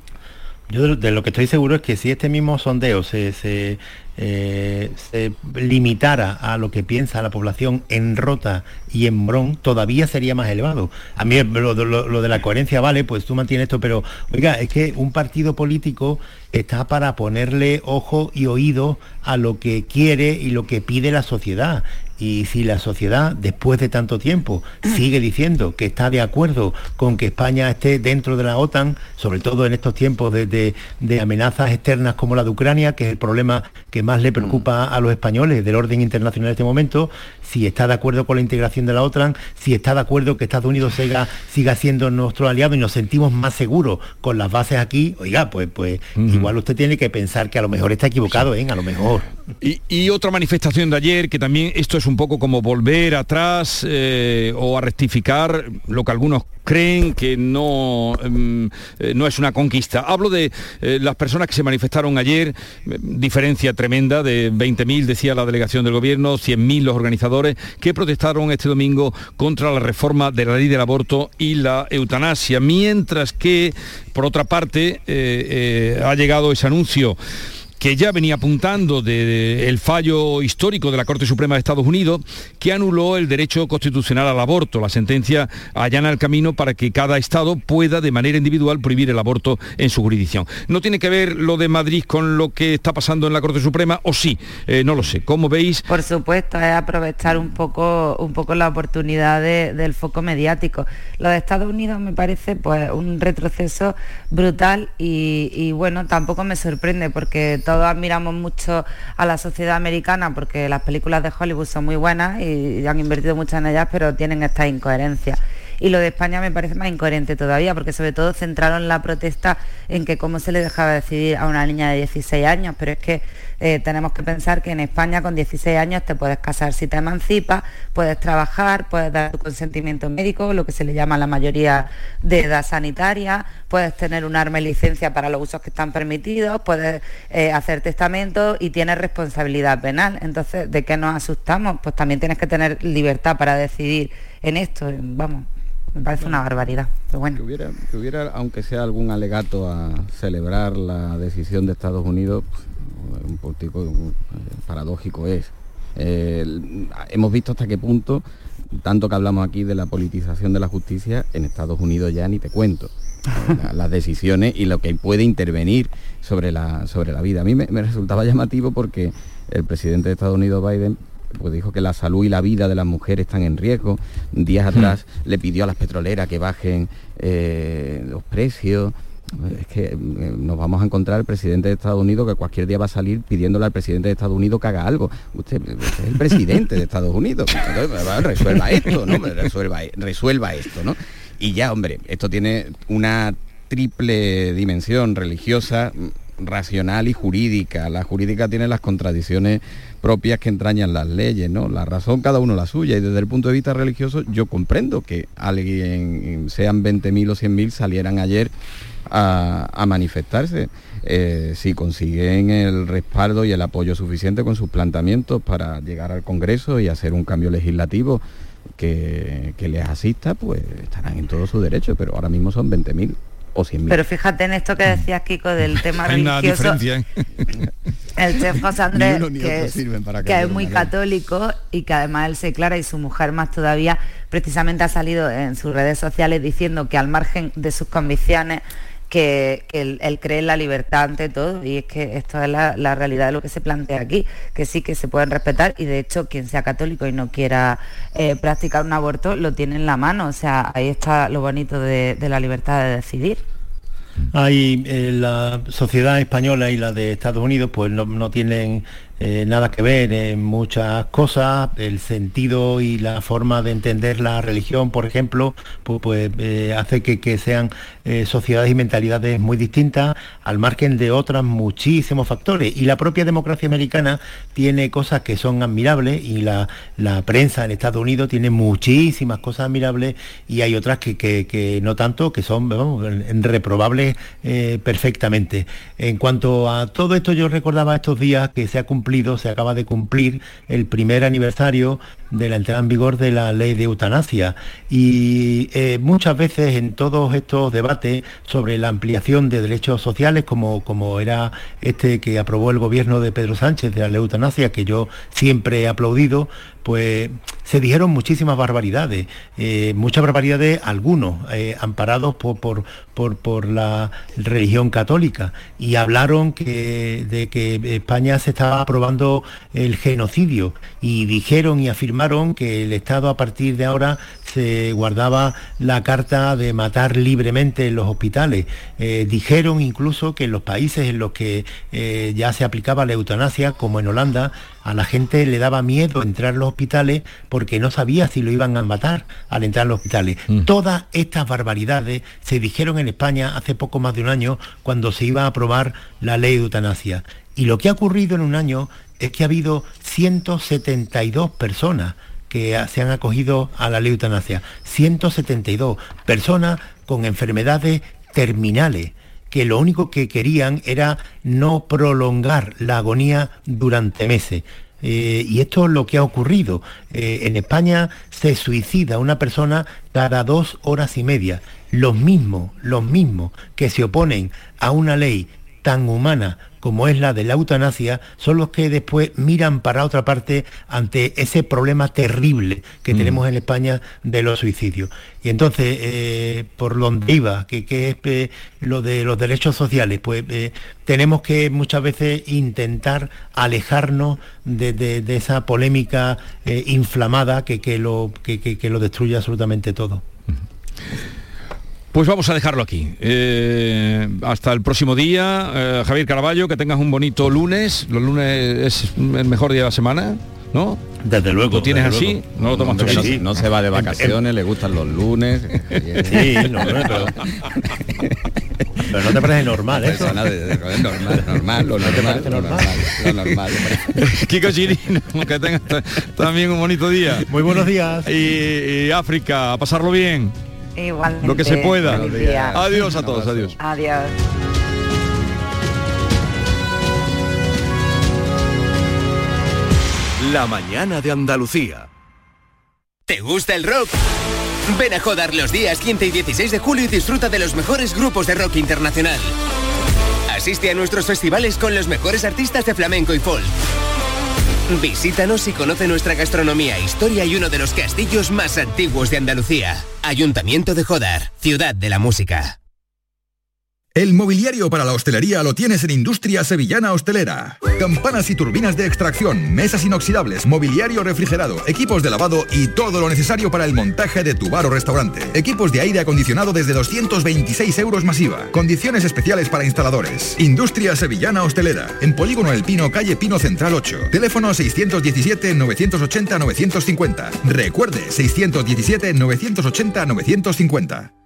Yo de lo, que estoy seguro es que si este mismo sondeo se, eh, se limitara a lo que piensa la población en Rota y en Morón, todavía sería más elevado. A mí lo- lo de la coherencia vale, pues tú mantienes esto, pero oiga, es que un partido político está para ponerle ojo y oído a lo que quiere y lo que pide la sociedad. Y si la sociedad, después de tanto tiempo, sigue diciendo que está de acuerdo con que España esté dentro de la OTAN, sobre todo en estos tiempos de, de- de amenazas externas como la de Ucrania, que es el problema que más le preocupa a los españoles del orden internacional en este momento, si está de acuerdo con la integración de la OTAN, si está de acuerdo que Estados Unidos siga, siga siendo nuestro aliado y nos sentimos más seguros con las bases aquí, oiga, pues, pues igual usted tiene que pensar que a lo mejor está equivocado, ¿eh? A lo mejor. Y, y otra manifestación de ayer, que también esto es un poco como volver atrás eh, o a rectificar lo que algunos creen que no, em, eh, no es una conquista. Hablo de eh, las personas que se manifestaron ayer, diferencia tremenda de 20.000, decía la delegación del gobierno, 100.000 los organizadores, que protestaron este domingo contra la reforma de la ley del aborto y la eutanasia, mientras que, por otra parte, ha llegado ese anuncio que ya venía apuntando del fallo histórico de la Corte Suprema de Estados Unidos, que anuló el derecho constitucional al aborto. La sentencia allana el camino para que cada Estado pueda de manera individual prohibir el aborto en su jurisdicción. ¿No tiene que ver lo de Madrid con lo que está pasando en la Corte Suprema o sí? Eh, no lo sé. ¿Cómo veis? Por supuesto, es aprovechar un poco, un poco la oportunidad de- del foco mediático. Lo de Estados Unidos me parece pues un retroceso brutal y, bueno, tampoco me sorprende porque todos admiramos mucho a la sociedad americana porque las películas de Hollywood son muy buenas y han invertido mucho en ellas, pero tienen esta incoherencia. Y lo de España me parece más incoherente todavía, porque sobre todo centraron la protesta en que cómo se le dejaba decidir a una niña de 16 años, pero es que eh, tenemos que pensar que en España con 16 años te puedes casar si te emancipas, puedes trabajar, puedes dar tu consentimiento médico, lo que se le llama la mayoría de edad sanitaria, puedes tener un arma y licencia para los usos que están permitidos, puedes eh, hacer testamento y tienes responsabilidad penal. Entonces, ¿de qué nos asustamos? Pues también tienes que tener libertad para decidir en esto. Vamos, me parece una barbaridad. Pero bueno. Que hubiera, que hubiera, aunque sea algún alegato a celebrar la decisión de Estados Unidos, un poquito eh, paradójico es. hemos visto hasta qué punto, tanto que hablamos aquí de la politización de la justicia, en Estados Unidos ya ni te cuento. las decisiones y lo que puede intervenir sobre la, sobre la vida. A mí me, resultaba llamativo porque el presidente de Estados Unidos, Biden, pues dijo que la salud y la vida de las mujeres están en riesgo. Días hmm. atrás le pidió a las petroleras que bajen eh, los precios es que eh, nos vamos a encontrar el presidente de Estados Unidos que cualquier día va a salir pidiéndole al presidente de Estados Unidos que haga algo. Usted, es el presidente de Estados Unidos. resuelva esto, ¿no? Resuelva, resuelva esto, ¿no? Y ya, hombre, esto tiene una triple dimensión religiosa, racional y jurídica. La jurídica tiene las contradicciones propias que entrañan las leyes, ¿no? La razón cada uno la suya y desde el punto de vista religioso yo comprendo que alguien, sean 20.000 o 100.000, salieran ayer a, manifestarse. Eh, si consiguen el respaldo y el apoyo suficiente con sus planteamientos para llegar al Congreso y hacer un cambio legislativo que, les asista, pues estarán en todo su derecho, pero ahora mismo son 20.000 o 100.000. Pero fíjate en esto que decías, Kiko, del tema religioso. ¿eh? el chef José Andrés, que, es, muy católico y que además él se declara y su mujer más todavía, precisamente ha salido en sus redes sociales diciendo que al margen de sus convicciones que, él, cree en la libertad ante todo y es que esto es la, realidad de lo que se plantea aquí, que sí que se pueden respetar y de hecho quien sea católico y no quiera eh, practicar un aborto lo tiene en la mano, o sea, ahí está lo bonito de, la libertad de decidir. Hay eh, la sociedad española y la de Estados Unidos pues no tienen eh, nada que ver en muchas cosas, el sentido y la forma de entender la religión, por ejemplo, pues, eh, hace que, sean eh, sociedades y mentalidades muy distintas, al margen de otros muchísimos factores. Y la propia democracia americana tiene cosas que son admirables y la, prensa en Estados Unidos tiene muchísimas cosas admirables y hay otras que, no tanto, que son reprobables perfectamente. En cuanto a todo esto, yo recordaba estos días que se ha cumplido se acaba de cumplir el primer aniversario de la entrada en vigor de la ley de eutanasia. Y eh, muchas veces en todos estos debates sobre la ampliación de derechos sociales, como, como era este que aprobó el gobierno de Pedro Sánchez de la ley de eutanasia, que yo siempre he aplaudido, pues se dijeron muchísimas barbaridades, eh, muchas barbaridades algunos, eh, amparados por, por, la religión católica, y hablaron que, de que España se estaba aprobando el genocidio, y dijeron y afirmaron que el Estado a partir de ahora se guardaba la carta de matar libremente en los hospitales. Eh, dijeron incluso que en los países en los que ya se aplicaba la eutanasia, como en Holanda, a la gente le daba miedo entrar a los hospitales porque no sabía si lo iban a matar al entrar a los hospitales. Mm. Todas estas barbaridades se dijeron en España hace poco más de un año cuando se iba a aprobar la ley de eutanasia. Y lo que ha ocurrido en un año es que ha habido 172 personas que se han acogido a la ley eutanasia. 172 personas con enfermedades terminales que lo único que querían era no prolongar la agonía durante meses. Eh, y esto es lo que ha ocurrido. Eh, en España se suicida una persona cada dos horas y media. Los mismos, los mismos que se oponen a una ley tan humana como es la de la eutanasia, son los que después miran para otra parte ante ese problema terrible que mm. tenemos en España de los suicidios. Y entonces, eh, por donde iba, que, es eh, lo de los derechos sociales, pues eh, tenemos que muchas veces intentar alejarnos de, esa polémica inflamada que, lo, que, lo destruye absolutamente todo. Pues vamos a dejarlo aquí. Eh, hasta el próximo día. Eh, Javier Caraballo, que tengas un bonito lunes. Los lunes es el mejor día de la semana. ¿no? Desde luego. ¿Lo tienes así? luego. No lo tomas no, así. no se va de vacaciones, le gustan los lunes. Sí, no, no, pero, pero no te parece normal ¿eh? eso. Es normal, normal, lo normal, lo normal, lo normal. Kiko Chirino, que tengas ta- también un bonito día. Muy buenos días. Y, y África, a pasarlo bien, Igualmente. lo que se pueda. Adiós a todos, adiós. Adiós. La mañana de Andalucía. ¿Te gusta el rock? Ven a Jodar los días 15 y 16 de julio y disfruta de los mejores grupos de rock internacional. Asiste a nuestros festivales con los mejores artistas de flamenco y folk. Visítanos y conoce nuestra gastronomía, historia y uno de los castillos más antiguos de Andalucía. Ayuntamiento de Jodar, ciudad de la música. El mobiliario para la hostelería lo tienes en Industria Sevillana Hostelera. Campanas y turbinas de extracción, mesas inoxidables, mobiliario refrigerado, equipos de lavado y todo lo necesario para el montaje de tu bar o restaurante. Equipos de aire acondicionado desde 226 euros masiva. Condiciones especiales para instaladores. Industria Sevillana Hostelera. En Polígono El Pino, calle Pino Central 8. Teléfono 617-980-950. Recuerde, 617-980-950.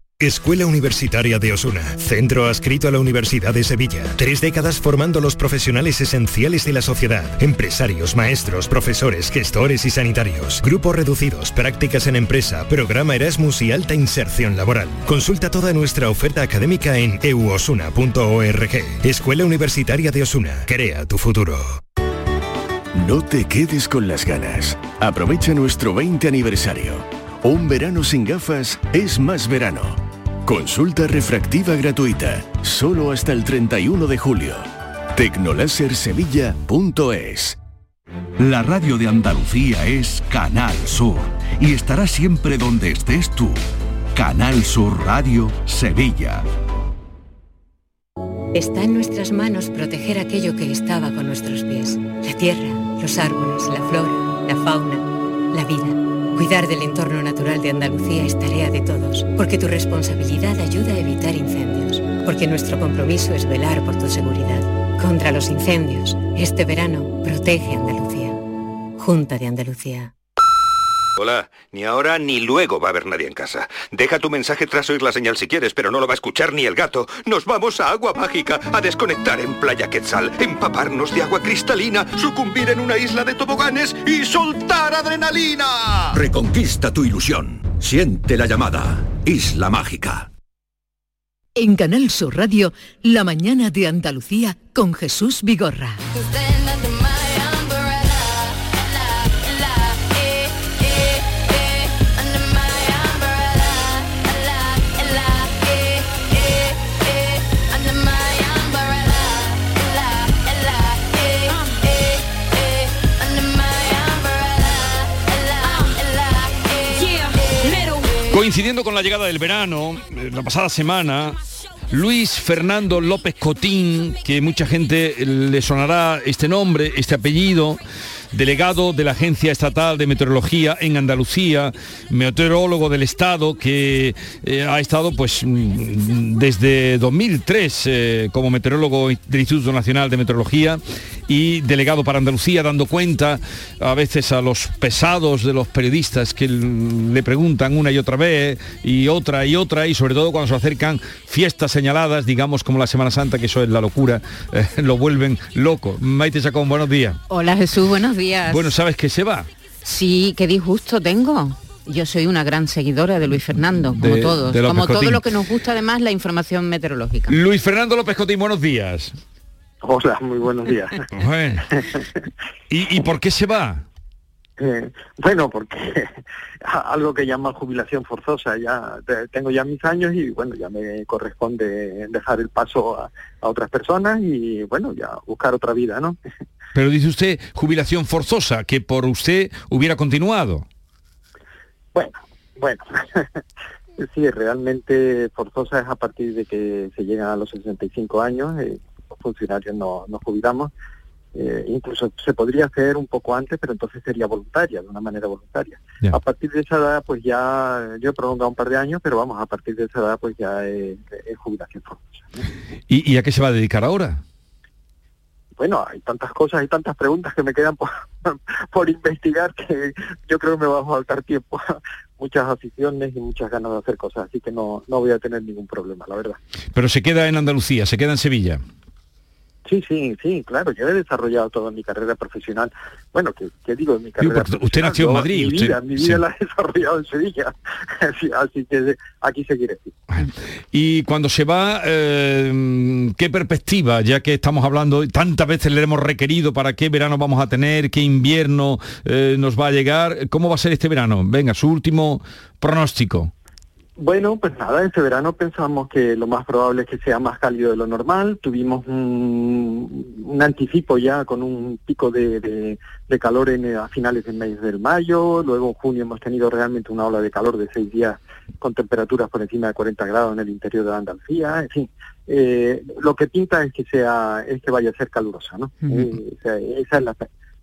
Escuela Universitaria de Osuna, centro adscrito a la Universidad de Sevilla. Tres décadas formando los profesionales esenciales de la sociedad, empresarios, maestros, profesores, gestores y sanitarios. Grupos reducidos, prácticas en empresa, programa Erasmus y alta inserción laboral. Consulta toda nuestra oferta académica en euosuna.org. Escuela Universitaria de Osuna, crea tu futuro. No te quedes con las ganas. Aprovecha nuestro 20 aniversario. Un verano sin gafas es más verano. Consulta refractiva gratuita, solo hasta el 31 de julio. Tecnolasersevilla.es La radio de Andalucía es Canal Sur y estará siempre donde estés tú. Canal Sur Radio Sevilla. Está en nuestras manos proteger aquello que estaba con nuestros pies. La tierra, los árboles, la flora, la fauna, la vida. Cuidar del entorno natural de Andalucía es tarea de todos, porque tu responsabilidad ayuda a evitar incendios, porque nuestro compromiso es velar por tu seguridad. Contra los incendios, este verano protege Andalucía. Junta de Andalucía. Hola, ni ahora ni luego va a haber nadie en casa. Deja tu mensaje tras oír la señal si quieres, pero no lo va a escuchar ni el gato. Nos vamos a Agua Mágica a desconectar en Playa Quetzal, empaparnos de agua cristalina, sucumbir en una isla de toboganes y soltar adrenalina. Reconquista tu ilusión. Siente la llamada. Isla Mágica. En Canal Sur Radio, La mañana de Andalucía con Jesús Vigorra. Coincidiendo con la llegada del verano, eh, la pasada semana, Luis Fernando López Cotín, que mucha gente le sonará este nombre, este apellido, delegado de la Agencia Estatal de Meteorología en Andalucía, meteorólogo del Estado, que eh, ha estado pues mm, desde 2003 eh, como meteorólogo del Instituto Nacional de Meteorología y delegado para Andalucía, dando cuenta a veces a los pesados de los periodistas que le preguntan una y otra vez y otra y otra y sobre todo cuando se acercan fiestas señaladas, digamos como la Semana Santa, que eso es la locura, eh, lo vuelven loco. Maite Chacón, buenos días. Hola Jesús, buenos días. Bueno, ¿sabes que se va? Sí, qué disgusto tengo. Yo soy una gran seguidora de Luis Fernando, como De- todos. de como todo lo que nos gusta además la información meteorológica. Luis Fernando López Cotín, buenos días. Hola, muy buenos días. Bueno. ¿Y, y por qué se va? Eh, bueno, porque algo que llaman jubilación forzosa, ya te- tengo ya mis años y bueno, ya me corresponde dejar el paso a, a otras personas y bueno, ya buscar otra vida, ¿no? Pero dice usted jubilación forzosa, que por usted hubiera continuado. Bueno, bueno. sí, realmente forzosa es a partir de que se llegan a los 65 años, eh, funcionarios no, nos jubilamos. Eh, incluso se podría hacer un poco antes, pero entonces sería voluntaria, de una manera voluntaria. A partir de esa edad, pues ya, yo he prolongado un par de años, pero vamos, a partir de esa edad, pues ya es, jubilación forzosa. ¿Y, a qué se va a dedicar ahora? Bueno, hay tantas cosas, hay tantas preguntas que me quedan por, por investigar que yo creo que me va a faltar tiempo muchas aficiones y muchas ganas de hacer cosas, así que no, no voy a tener ningún problema, la verdad. Pero se queda en Andalucía, se queda en Sevilla. Sí, sí, sí, claro, yo he desarrollado toda mi carrera profesional. Bueno, que, digo, mi carrera Usted nació en Madrid. Mi vida, mi vida la he desarrollado en Sevilla, así que aquí seguiré. Y cuando se va, eh, ¿qué perspectiva? Ya que estamos hablando, tantas veces le hemos requerido para qué verano vamos a tener, qué invierno eh, nos va a llegar, ¿cómo va a ser este verano? Venga, su último pronóstico. Bueno, pues nada, este verano pensamos que lo más probable es que sea más cálido de lo normal. Tuvimos un, anticipo ya con un pico de, calor en, a finales del mes del mayo. Luego en junio hemos tenido realmente una ola de calor de seis días con temperaturas por encima de 40 grados en el interior de Andalucía. En fin, eh, lo que pinta es que sea es que vaya a ser calurosa, ¿no? Eh, esa es la,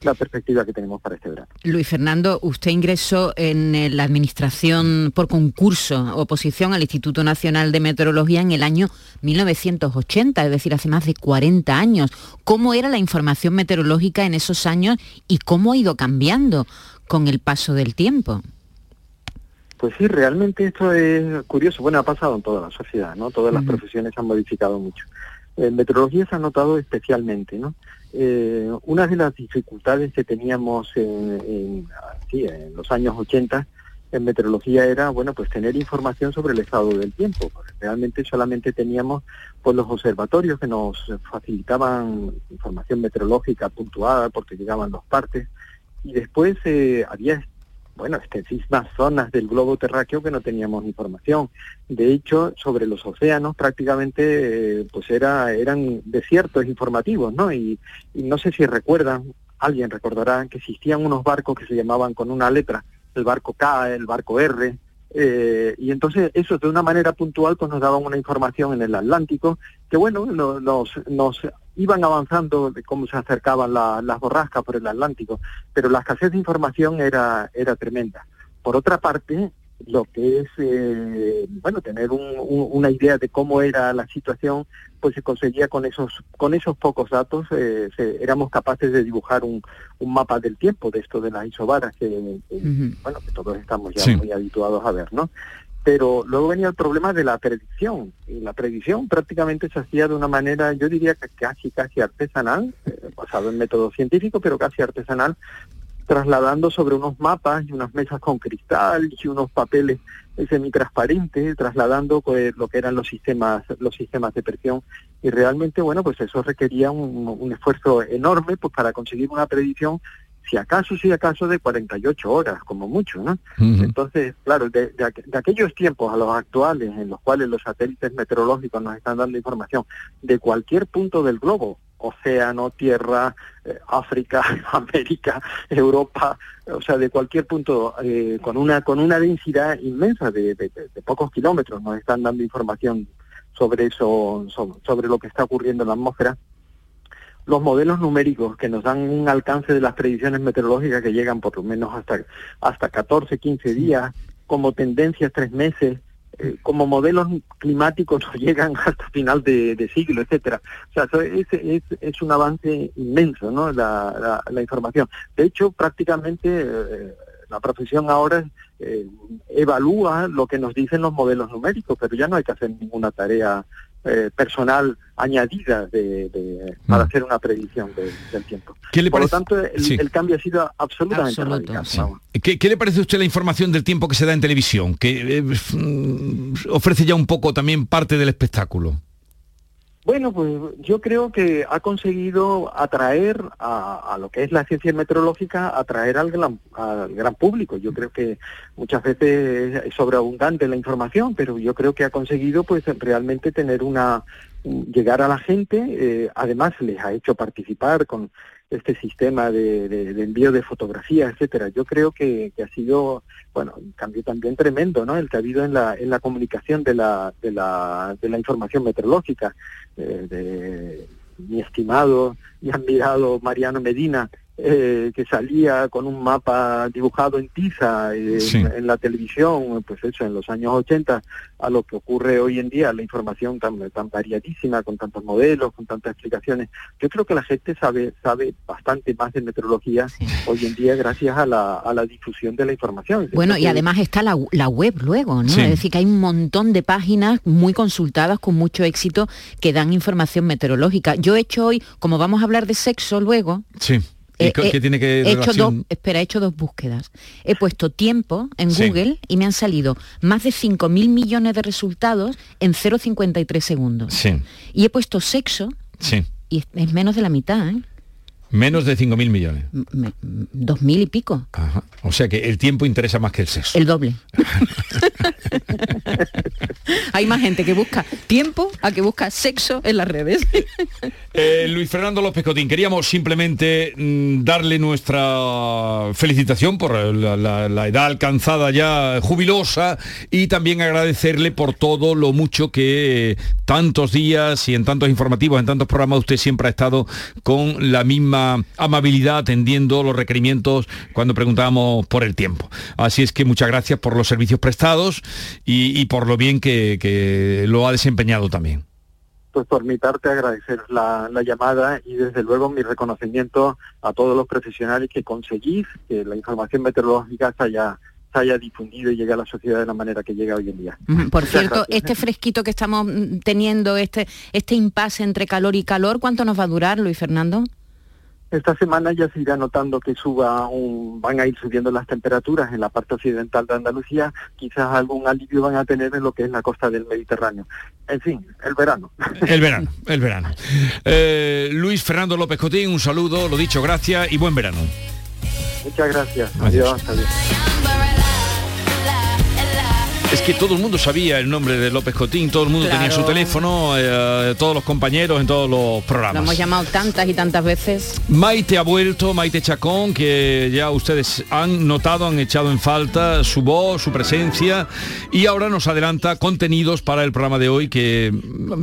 la perspectiva que tenemos para este verano. Luis Fernando, usted ingresó en eh, la administración por concurso, oposición al Instituto Nacional de Meteorología en el año 1980, es decir, hace más de 40 años. ¿Cómo era la información meteorológica en esos años y cómo ha ido cambiando con el paso del tiempo? Pues sí, realmente esto es curioso. Bueno, ha pasado en toda la sociedad, ¿no? Todas las profesiones han modificado mucho. En meteorología se ha notado especialmente, ¿no? Eh, una de las dificultades que teníamos en, en, los años 80 en meteorología era, bueno, pues tener información sobre el estado del tiempo. Realmente solamente teníamos pues, los observatorios que nos facilitaban información meteorológica puntuada porque llegaban los partes y después eh, había bueno, extensísimas zonas del globo terráqueo que no teníamos información. De hecho, sobre los océanos prácticamente eh, pues era, eran desiertos informativos, ¿no? Y, no sé si recuerdan, alguien recordará que existían unos barcos que se llamaban con una letra, el barco K, el barco R, eh, y entonces eso de una manera puntual pues nos daban una información en el Atlántico que bueno, nos, nos iban avanzando de cómo se acercaban las borrascas por el Atlántico, pero la escasez de información era, era tremenda. Por otra parte, lo que es, eh, bueno, tener una idea de cómo era la situación, pues se conseguía con esos, con esos pocos datos, eh, éramos capaces de dibujar un, mapa del tiempo de esto de las isobaras, que, bueno, que todos estamos ya muy habituados a ver, ¿no? Pero luego venía el problema de la predicción. Y la predicción prácticamente se hacía de una manera, yo diría que casi, casi artesanal, eh, basado en método científico, pero casi artesanal, trasladando sobre unos mapas y unas mesas con cristal y unos papeles semitransparentes, trasladando pues, lo que eran los sistemas, los sistemas de presión. Y realmente, bueno, pues eso requería un, un esfuerzo enorme pues, para conseguir una predicción si acaso, si acaso de 48 horas, como mucho, ¿no? Entonces, claro, de, aquellos tiempos a los actuales en los cuales los satélites meteorológicos nos están dando información de cualquier punto del globo, océano, tierra, eh, África, América, Europa, o sea, de cualquier punto, eh, con una con una densidad inmensa de, pocos kilómetros, nos están dando información sobre eso, sobre lo que está ocurriendo en la atmósfera los modelos numéricos que nos dan un alcance de las predicciones meteorológicas que llegan por lo menos hasta, hasta 14, 15 días, como tendencias tres meses, eh, como modelos climáticos no llegan hasta final de, siglo, etcétera. O sea, es, es, es, un avance inmenso, ¿no? La, la, información. De hecho, prácticamente eh, la profesión ahora eh, evalúa lo que nos dicen los modelos numéricos, pero ya no hay que hacer ninguna tarea eh, personal añadida de, para mm. hacer una predicción del tiempo. Por lo tanto, el, cambio ha sido absolutamente radical. ¿Qué, le parece a usted la información del tiempo que se da en televisión? Que eh, mm, ofrece ya un poco también parte del espectáculo. Bueno, pues yo creo que ha conseguido atraer a, lo que es la ciencia meteorológica, atraer al gran, al gran público. Yo creo que muchas veces es sobreabundante la información, pero yo creo que ha conseguido pues realmente tener una llegar a la gente, eh, además les ha hecho participar con este sistema de, envío de fotografías, etcétera. Yo creo que, ha sido, bueno, un cambio también tremendo, ¿no? El que ha habido en la, en la comunicación de la, de la, de la información meteorológica. Eh, mi estimado y admirado Mariano Medina, eh, que salía con un mapa dibujado en tiza eh, Sí. en, en la televisión, pues eso, en los años 80, a lo que ocurre hoy en día, la información tan, tan variadísima, con tantos modelos, con tantas explicaciones. Yo creo que la gente sabe sabe bastante más de meteorología hoy en día gracias a la, a la difusión de la información. Bueno, y además está la, la web luego, ¿no? Sí. Es decir, que hay un montón de páginas muy consultadas con mucho éxito que dan información meteorológica. Yo he hecho hoy, como vamos a hablar de sexo luego, Sí. ¿Y qué eh, tiene que he hecho dos, espera, he hecho dos búsquedas. He puesto tiempo en Sí. Google y me han salido más de 5.000 millones de resultados en 0,53 segundos. Sí, Y he puesto sexo sí. y es, es menos de la mitad, ¿eh? Menos de 5.000 millones. Dos mil y pico. Ajá. O sea que el tiempo interesa más que el sexo. El doble. Hay más gente que busca tiempo a que busca sexo en las redes. Eh, Luis Fernando López Cotín, queríamos simplemente mm, darle nuestra felicitación por la, la- la edad alcanzada ya jubilosa y también agradecerle por todo lo mucho que eh, tantos días y en tantos informativos, en tantos programas usted siempre ha estado con la misma amabilidad atendiendo los requerimientos cuando preguntábamos por el tiempo. Así es que muchas gracias por los servicios prestados y, y por lo bien que- que lo ha desempeñado también. pues por mi parte agradecer la, la llamada y desde luego mi reconocimiento a todos los profesionales que conseguís que la información meteorológica se haya, se haya difundido y llegue a la sociedad de la manera que llega hoy en día. Por Muchas cierto, gracias, este fresquito que estamos mm, teniendo, este, este impasse entre calor y calor, ¿cuánto nos va a durar, Luis Fernando? Esta semana ya se irá notando que suba un, van a ir subiendo las temperaturas en la parte occidental de Andalucía, quizás algún alivio van a tener en lo que es la costa del Mediterráneo. En fin, el verano. El verano, el verano. Eh, Luis Fernando López Cotín, un saludo, lo dicho, gracias y buen verano. Muchas gracias. Adiós. Adiós. adiós. Es que todo el mundo sabía el nombre de López Cotín, todo el mundo tenía su teléfono, eh, todos los compañeros en todos los Lo programas. hemos llamado tantas y tantas veces. Maite ha vuelto, Maite Chacón, que ya ustedes han notado, han echado en falta su voz, su presencia, y ahora nos adelanta contenidos para el programa de hoy que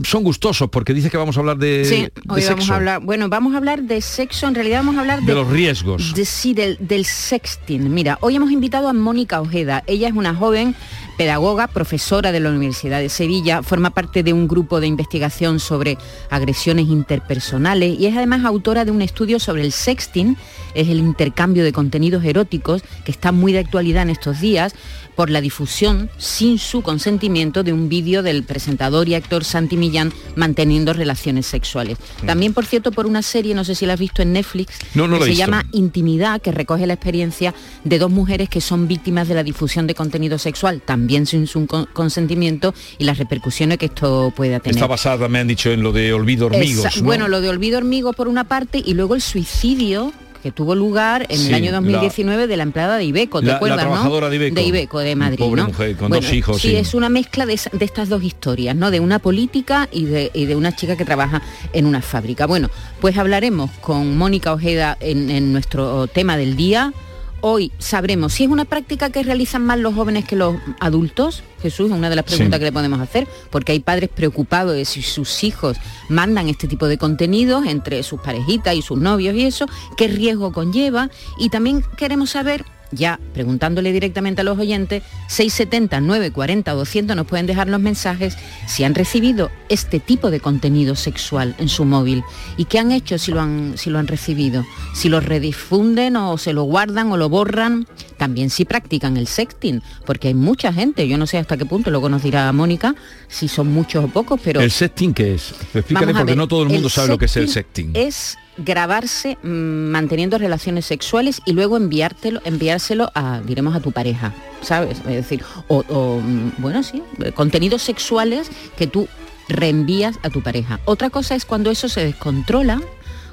son gustosos, porque dice que vamos a hablar de, sí, de hoy vamos sexo, a hablar, bueno, vamos a hablar de sexo, en realidad vamos a hablar de los riesgos. De, sí, del, del sexting. Mira, hoy hemos invitado a Mónica Ojeda. Ella es una joven pedagoga, profesora de la Universidad de Sevilla, forma parte de un grupo de investigación sobre agresiones interpersonales y es además autora de un estudio sobre el sexting, es el intercambio de contenidos eróticos que está muy de actualidad en estos días por la difusión sin su consentimiento de un vídeo del presentador y actor Santi Millán manteniendo relaciones sexuales. También, por cierto, por una serie, no sé si la has visto en Netflix, No, no que se visto. llama Intimidad, que recoge la experiencia de dos mujeres que son víctimas de la difusión de contenido sexual, también sin su con- consentimiento y las repercusiones que esto pueda tener. Está basada, me han dicho, en lo de Olvido Hormigos. Esa- ¿no? Bueno, lo de Olvido Hormigo por una parte y luego el suicidio que tuvo lugar en Sí, el año la- 2019 de la empleada de Ibeco, ¿te La- la acuerdas, no? trabajadora de Ibeco. de Madrid, Pobre ¿no? mujer, con Bueno, dos hijos, Sí, sí. es una mezcla de, de estas dos historias, ¿no? De una política y de, y de una chica que trabaja en una fábrica. Bueno, pues hablaremos con Mónica Ojeda en, en nuestro tema del día. Hoy sabremos si es una práctica que realizan más los jóvenes que los adultos. Jesús, es una de las preguntas Sí. que le podemos hacer, porque hay padres preocupados de si sus hijos mandan este tipo de contenidos entre sus parejitas y sus novios y eso, qué riesgo conlleva. Y también queremos saber, ya preguntándole directamente a los oyentes, 670 940 200 nos pueden dejar los mensajes si han recibido este tipo de contenido sexual en su móvil. Y qué han hecho si lo han, si lo han recibido, si lo redifunden o se lo guardan o lo borran, también si practican el sexting, porque hay mucha gente, yo no sé hasta qué punto, luego nos dirá Mónica si son muchos o pocos, pero... ¿El sexting qué es? Explícale porque ver, no todo el mundo sabe lo que es el sexting. Es grabarse mm, manteniendo relaciones sexuales y luego enviártelo, enviárselo a, diremos, a tu pareja, ¿sabes? Es decir, o, o, mm, bueno, sí, eh, contenidos sexuales que tú reenvías a tu pareja. Otra cosa es cuando eso se descontrola,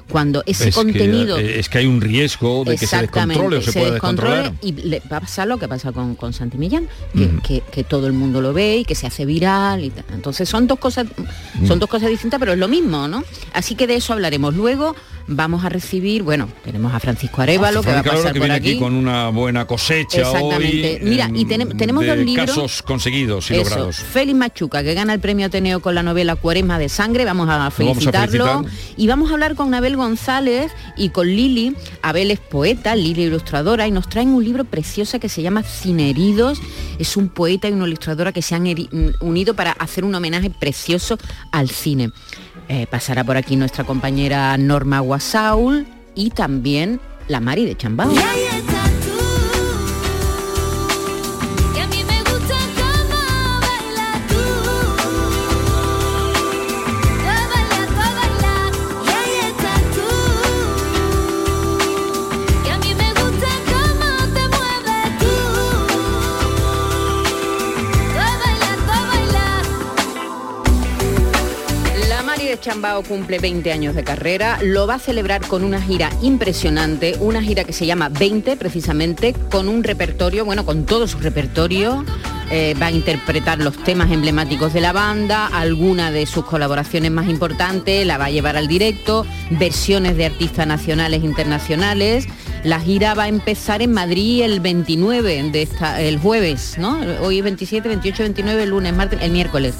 cuando ese es, contenido... que, es que hay un riesgo de que se descontrole o se, pueda descontrolar. y le va a pasar lo que pasa con, con Santi Millán, que, que- que todo el mundo lo ve y que se hace viral y tal. Entonces son dos cosas, son dos cosas distintas, pero es lo mismo, ¿no? Así que de eso hablaremos. Luego vamos a recibir, bueno, tenemos a Francisco Arevalo, que va a pasar que por viene aquí. con una buena cosecha Exactamente. hoy, Mira, y em, tenem- tenemos dos libros. casos conseguidos y Eso, logrados. Félix Machuca, que gana el premio Ateneo con la novela Cuaresma de Sangre, vamos a vamos a felicitarlo. felicitar. y vamos a hablar con Abel González y con Lili. Abel es poeta, Lili ilustradora, y nos traen un libro precioso que se llama Cineridos. Es un poeta y una ilustradora que se han mm, unido para hacer un homenaje precioso al cine. Eh, pasará por aquí nuestra compañera Norma Guasaul y también la Mari de Chambao. Chambao cumple 20 años de carrera, lo va a celebrar con una gira impresionante, una gira que se llama 20 precisamente, con un repertorio, bueno, con todo su repertorio. eh, va a interpretar los temas emblemáticos de la banda, alguna de sus colaboraciones más importantes, la va a llevar al directo, versiones de artistas nacionales e internacionales. La gira va a empezar en Madrid el 29 de esta, el jueves, ¿no? Hoy es 27, 28, 29, el lunes, martes, el miércoles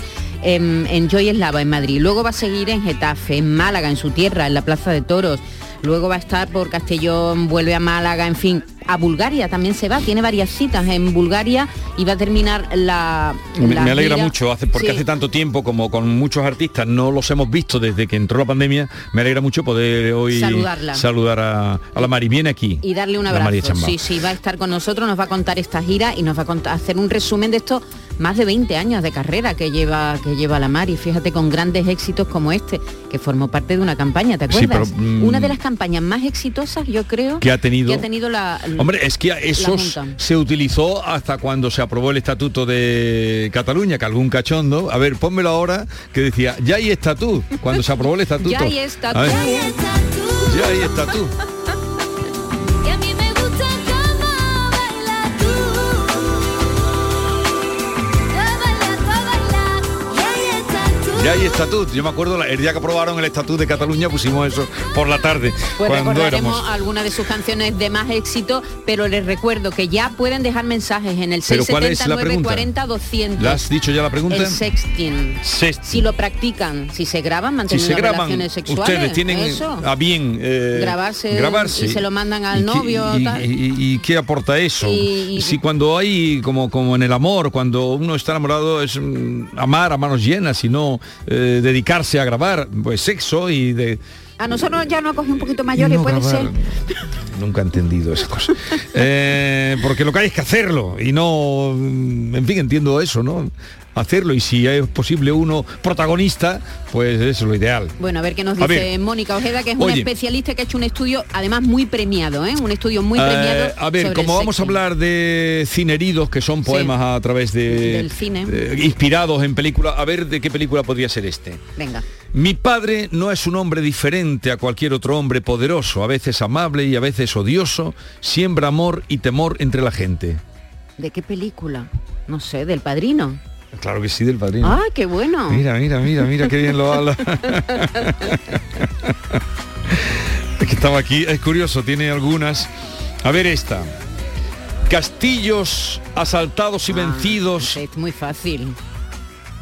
en, en Joy Eslava, en Madrid. Luego va a seguir en Getafe, en Málaga, en su tierra, en la Plaza de Toros. Luego va a estar por Castellón, vuelve a Málaga, en fin. A Bulgaria también se va, tiene varias citas en Bulgaria y va a terminar la... Me, la me alegra gira. mucho, hace, porque Sí. hace tanto tiempo como con muchos artistas no los hemos visto desde que entró la pandemia, me alegra mucho poder hoy Saludarla. saludar a, a la Mari. Viene aquí. y darle un abrazo. Sí, sí, va a estar con nosotros, nos va a contar esta gira y nos va a contar, hacer un resumen de estos más de 20 años de carrera que lleva que lleva la Mari, fíjate con grandes éxitos como este, que formó parte de una campaña, ¿te Sí, acuerdas? pero, mm, una de las campañas más exitosas, yo creo, Que ha tenido- que ha tenido la Hombre, es que eso se utilizó hasta cuando se aprobó el estatuto de Cataluña, que algún cachondo, a ver, pónmelo ahora, que decía, ya hay estatut, cuando se aprobó el estatuto. Ya hay estatut. Ya hay estatut. Y Ya hay estatut. Yo me acuerdo el día que aprobaron el estatut de Cataluña pusimos eso por la tarde. Pues cuando recordaremos éramos. algunas de sus canciones de más éxito, pero les recuerdo que ya pueden dejar mensajes en el ¿Pero cuál es la 679 pregunta? 40 200. ¿La has dicho ya la pregunta? El sexting. Sexting. Si lo practican, si se graban Si manteniendo se graban, relaciones sexuales, ustedes tienen eso. a bien eh, Grabarse grabarse y se lo mandan al ¿Y qué- novio, y, tal. y- y qué aporta eso? Si cuando hay como como en el amor, cuando uno está enamorado es mm, amar a manos llenas y no eh, dedicarse a grabar, pues sexo y de A nosotros ya nos coge un poquito mayores, No puede ser. Nunca he entendido esa cosa. Eh, porque lo que hay es que hacerlo y no, mm, en fin, entiendo eso, ¿no? Hacerlo y si es posible uno protagonista, pues eso es lo ideal. Bueno, a ver qué nos dice ver. Mónica Ojeda, que es una Oye. especialista que ha hecho un estudio, además muy premiado, ¿eh? un estudio muy Eh, premiado. a ver, como vamos a hablar de cineridos, que son poemas a través de Del cine. eh, inspirados en películas, a ver de qué película podría ser este. Venga. Mi padre no es un hombre diferente a cualquier otro hombre poderoso, a veces amable y a veces odioso, siembra amor y temor entre la gente. ¿De qué película? No sé, del padrino. Claro que sí, del padrino. Ah, qué bueno. Mira, mira, mira, mira qué bien lo habla. es que estaba aquí, es curioso, tiene algunas. A ver esta. Castillos asaltados y Ah, vencidos. Es muy fácil.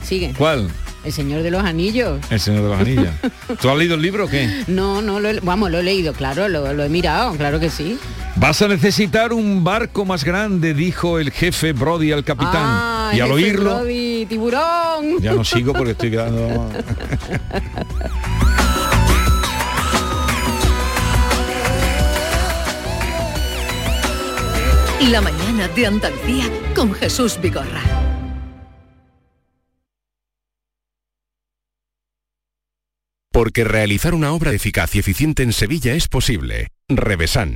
Sigue. ¿Cuál? El Señor de los Anillos. El Señor de las Anillas. ¿Tú has leído el libro o qué? No, no, lo he- vamos, lo he leído, claro, lo, lo he mirado, claro que sí. Vas a necesitar un barco más grande, dijo el jefe Brody al capitán. Ah, y al oírlo, Brody, tiburón. ya no sigo porque estoy quedando... La mañana de Andalucía con Jesús Vigorra. Porque realizar una obra eficaz y eficiente en Sevilla es posible. Revesan.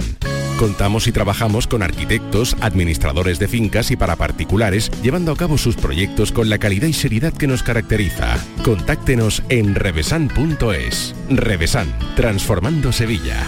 Contamos y trabajamos con arquitectos, administradores de fincas y para particulares, llevando a cabo sus proyectos con la calidad y seriedad que nos caracteriza. Contáctenos en revesan.es. Revesan, transformando Sevilla.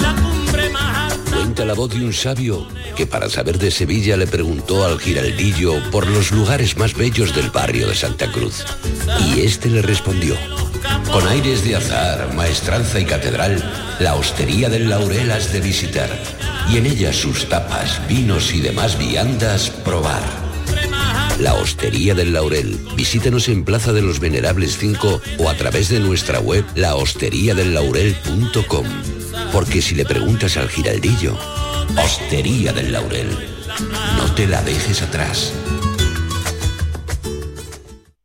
La voz de un sabio que para saber de Sevilla le preguntó al giraldillo por los lugares más bellos del barrio de Santa Cruz. Y este le respondió, con aires de azar, maestranza y catedral, la hostería del Laurel has de visitar, y en ella sus tapas, vinos y demás viandas probar. La Hostería del Laurel. Visítanos en Plaza de los Venerables 5 o a través de nuestra web lahosteriadellaurel.com. Porque si le preguntas al giraldillo, Hostería del Laurel, no te la dejes atrás.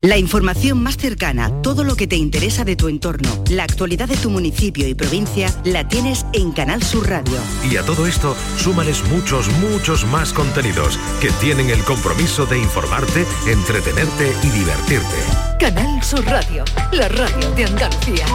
La información más cercana, todo lo que te interesa de tu entorno, la actualidad de tu municipio y provincia, la tienes en Canal Sur Radio. Y a todo esto, súmales muchos, muchos más contenidos que tienen el compromiso de informarte, entretenerte y divertirte. Canal Sur Radio, la radio de Andalucía.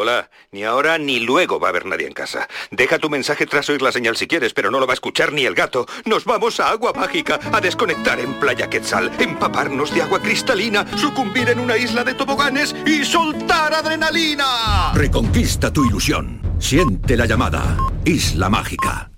Hola, ni ahora ni luego va a haber nadie en casa. Deja tu mensaje tras oír la señal si quieres, pero no lo va a escuchar ni el gato. Nos vamos a Agua Mágica a desconectar en Playa Quetzal, empaparnos de agua cristalina, sucumbir en una isla de toboganes y soltar adrenalina. Reconquista tu ilusión. Siente la llamada. Isla Mágica.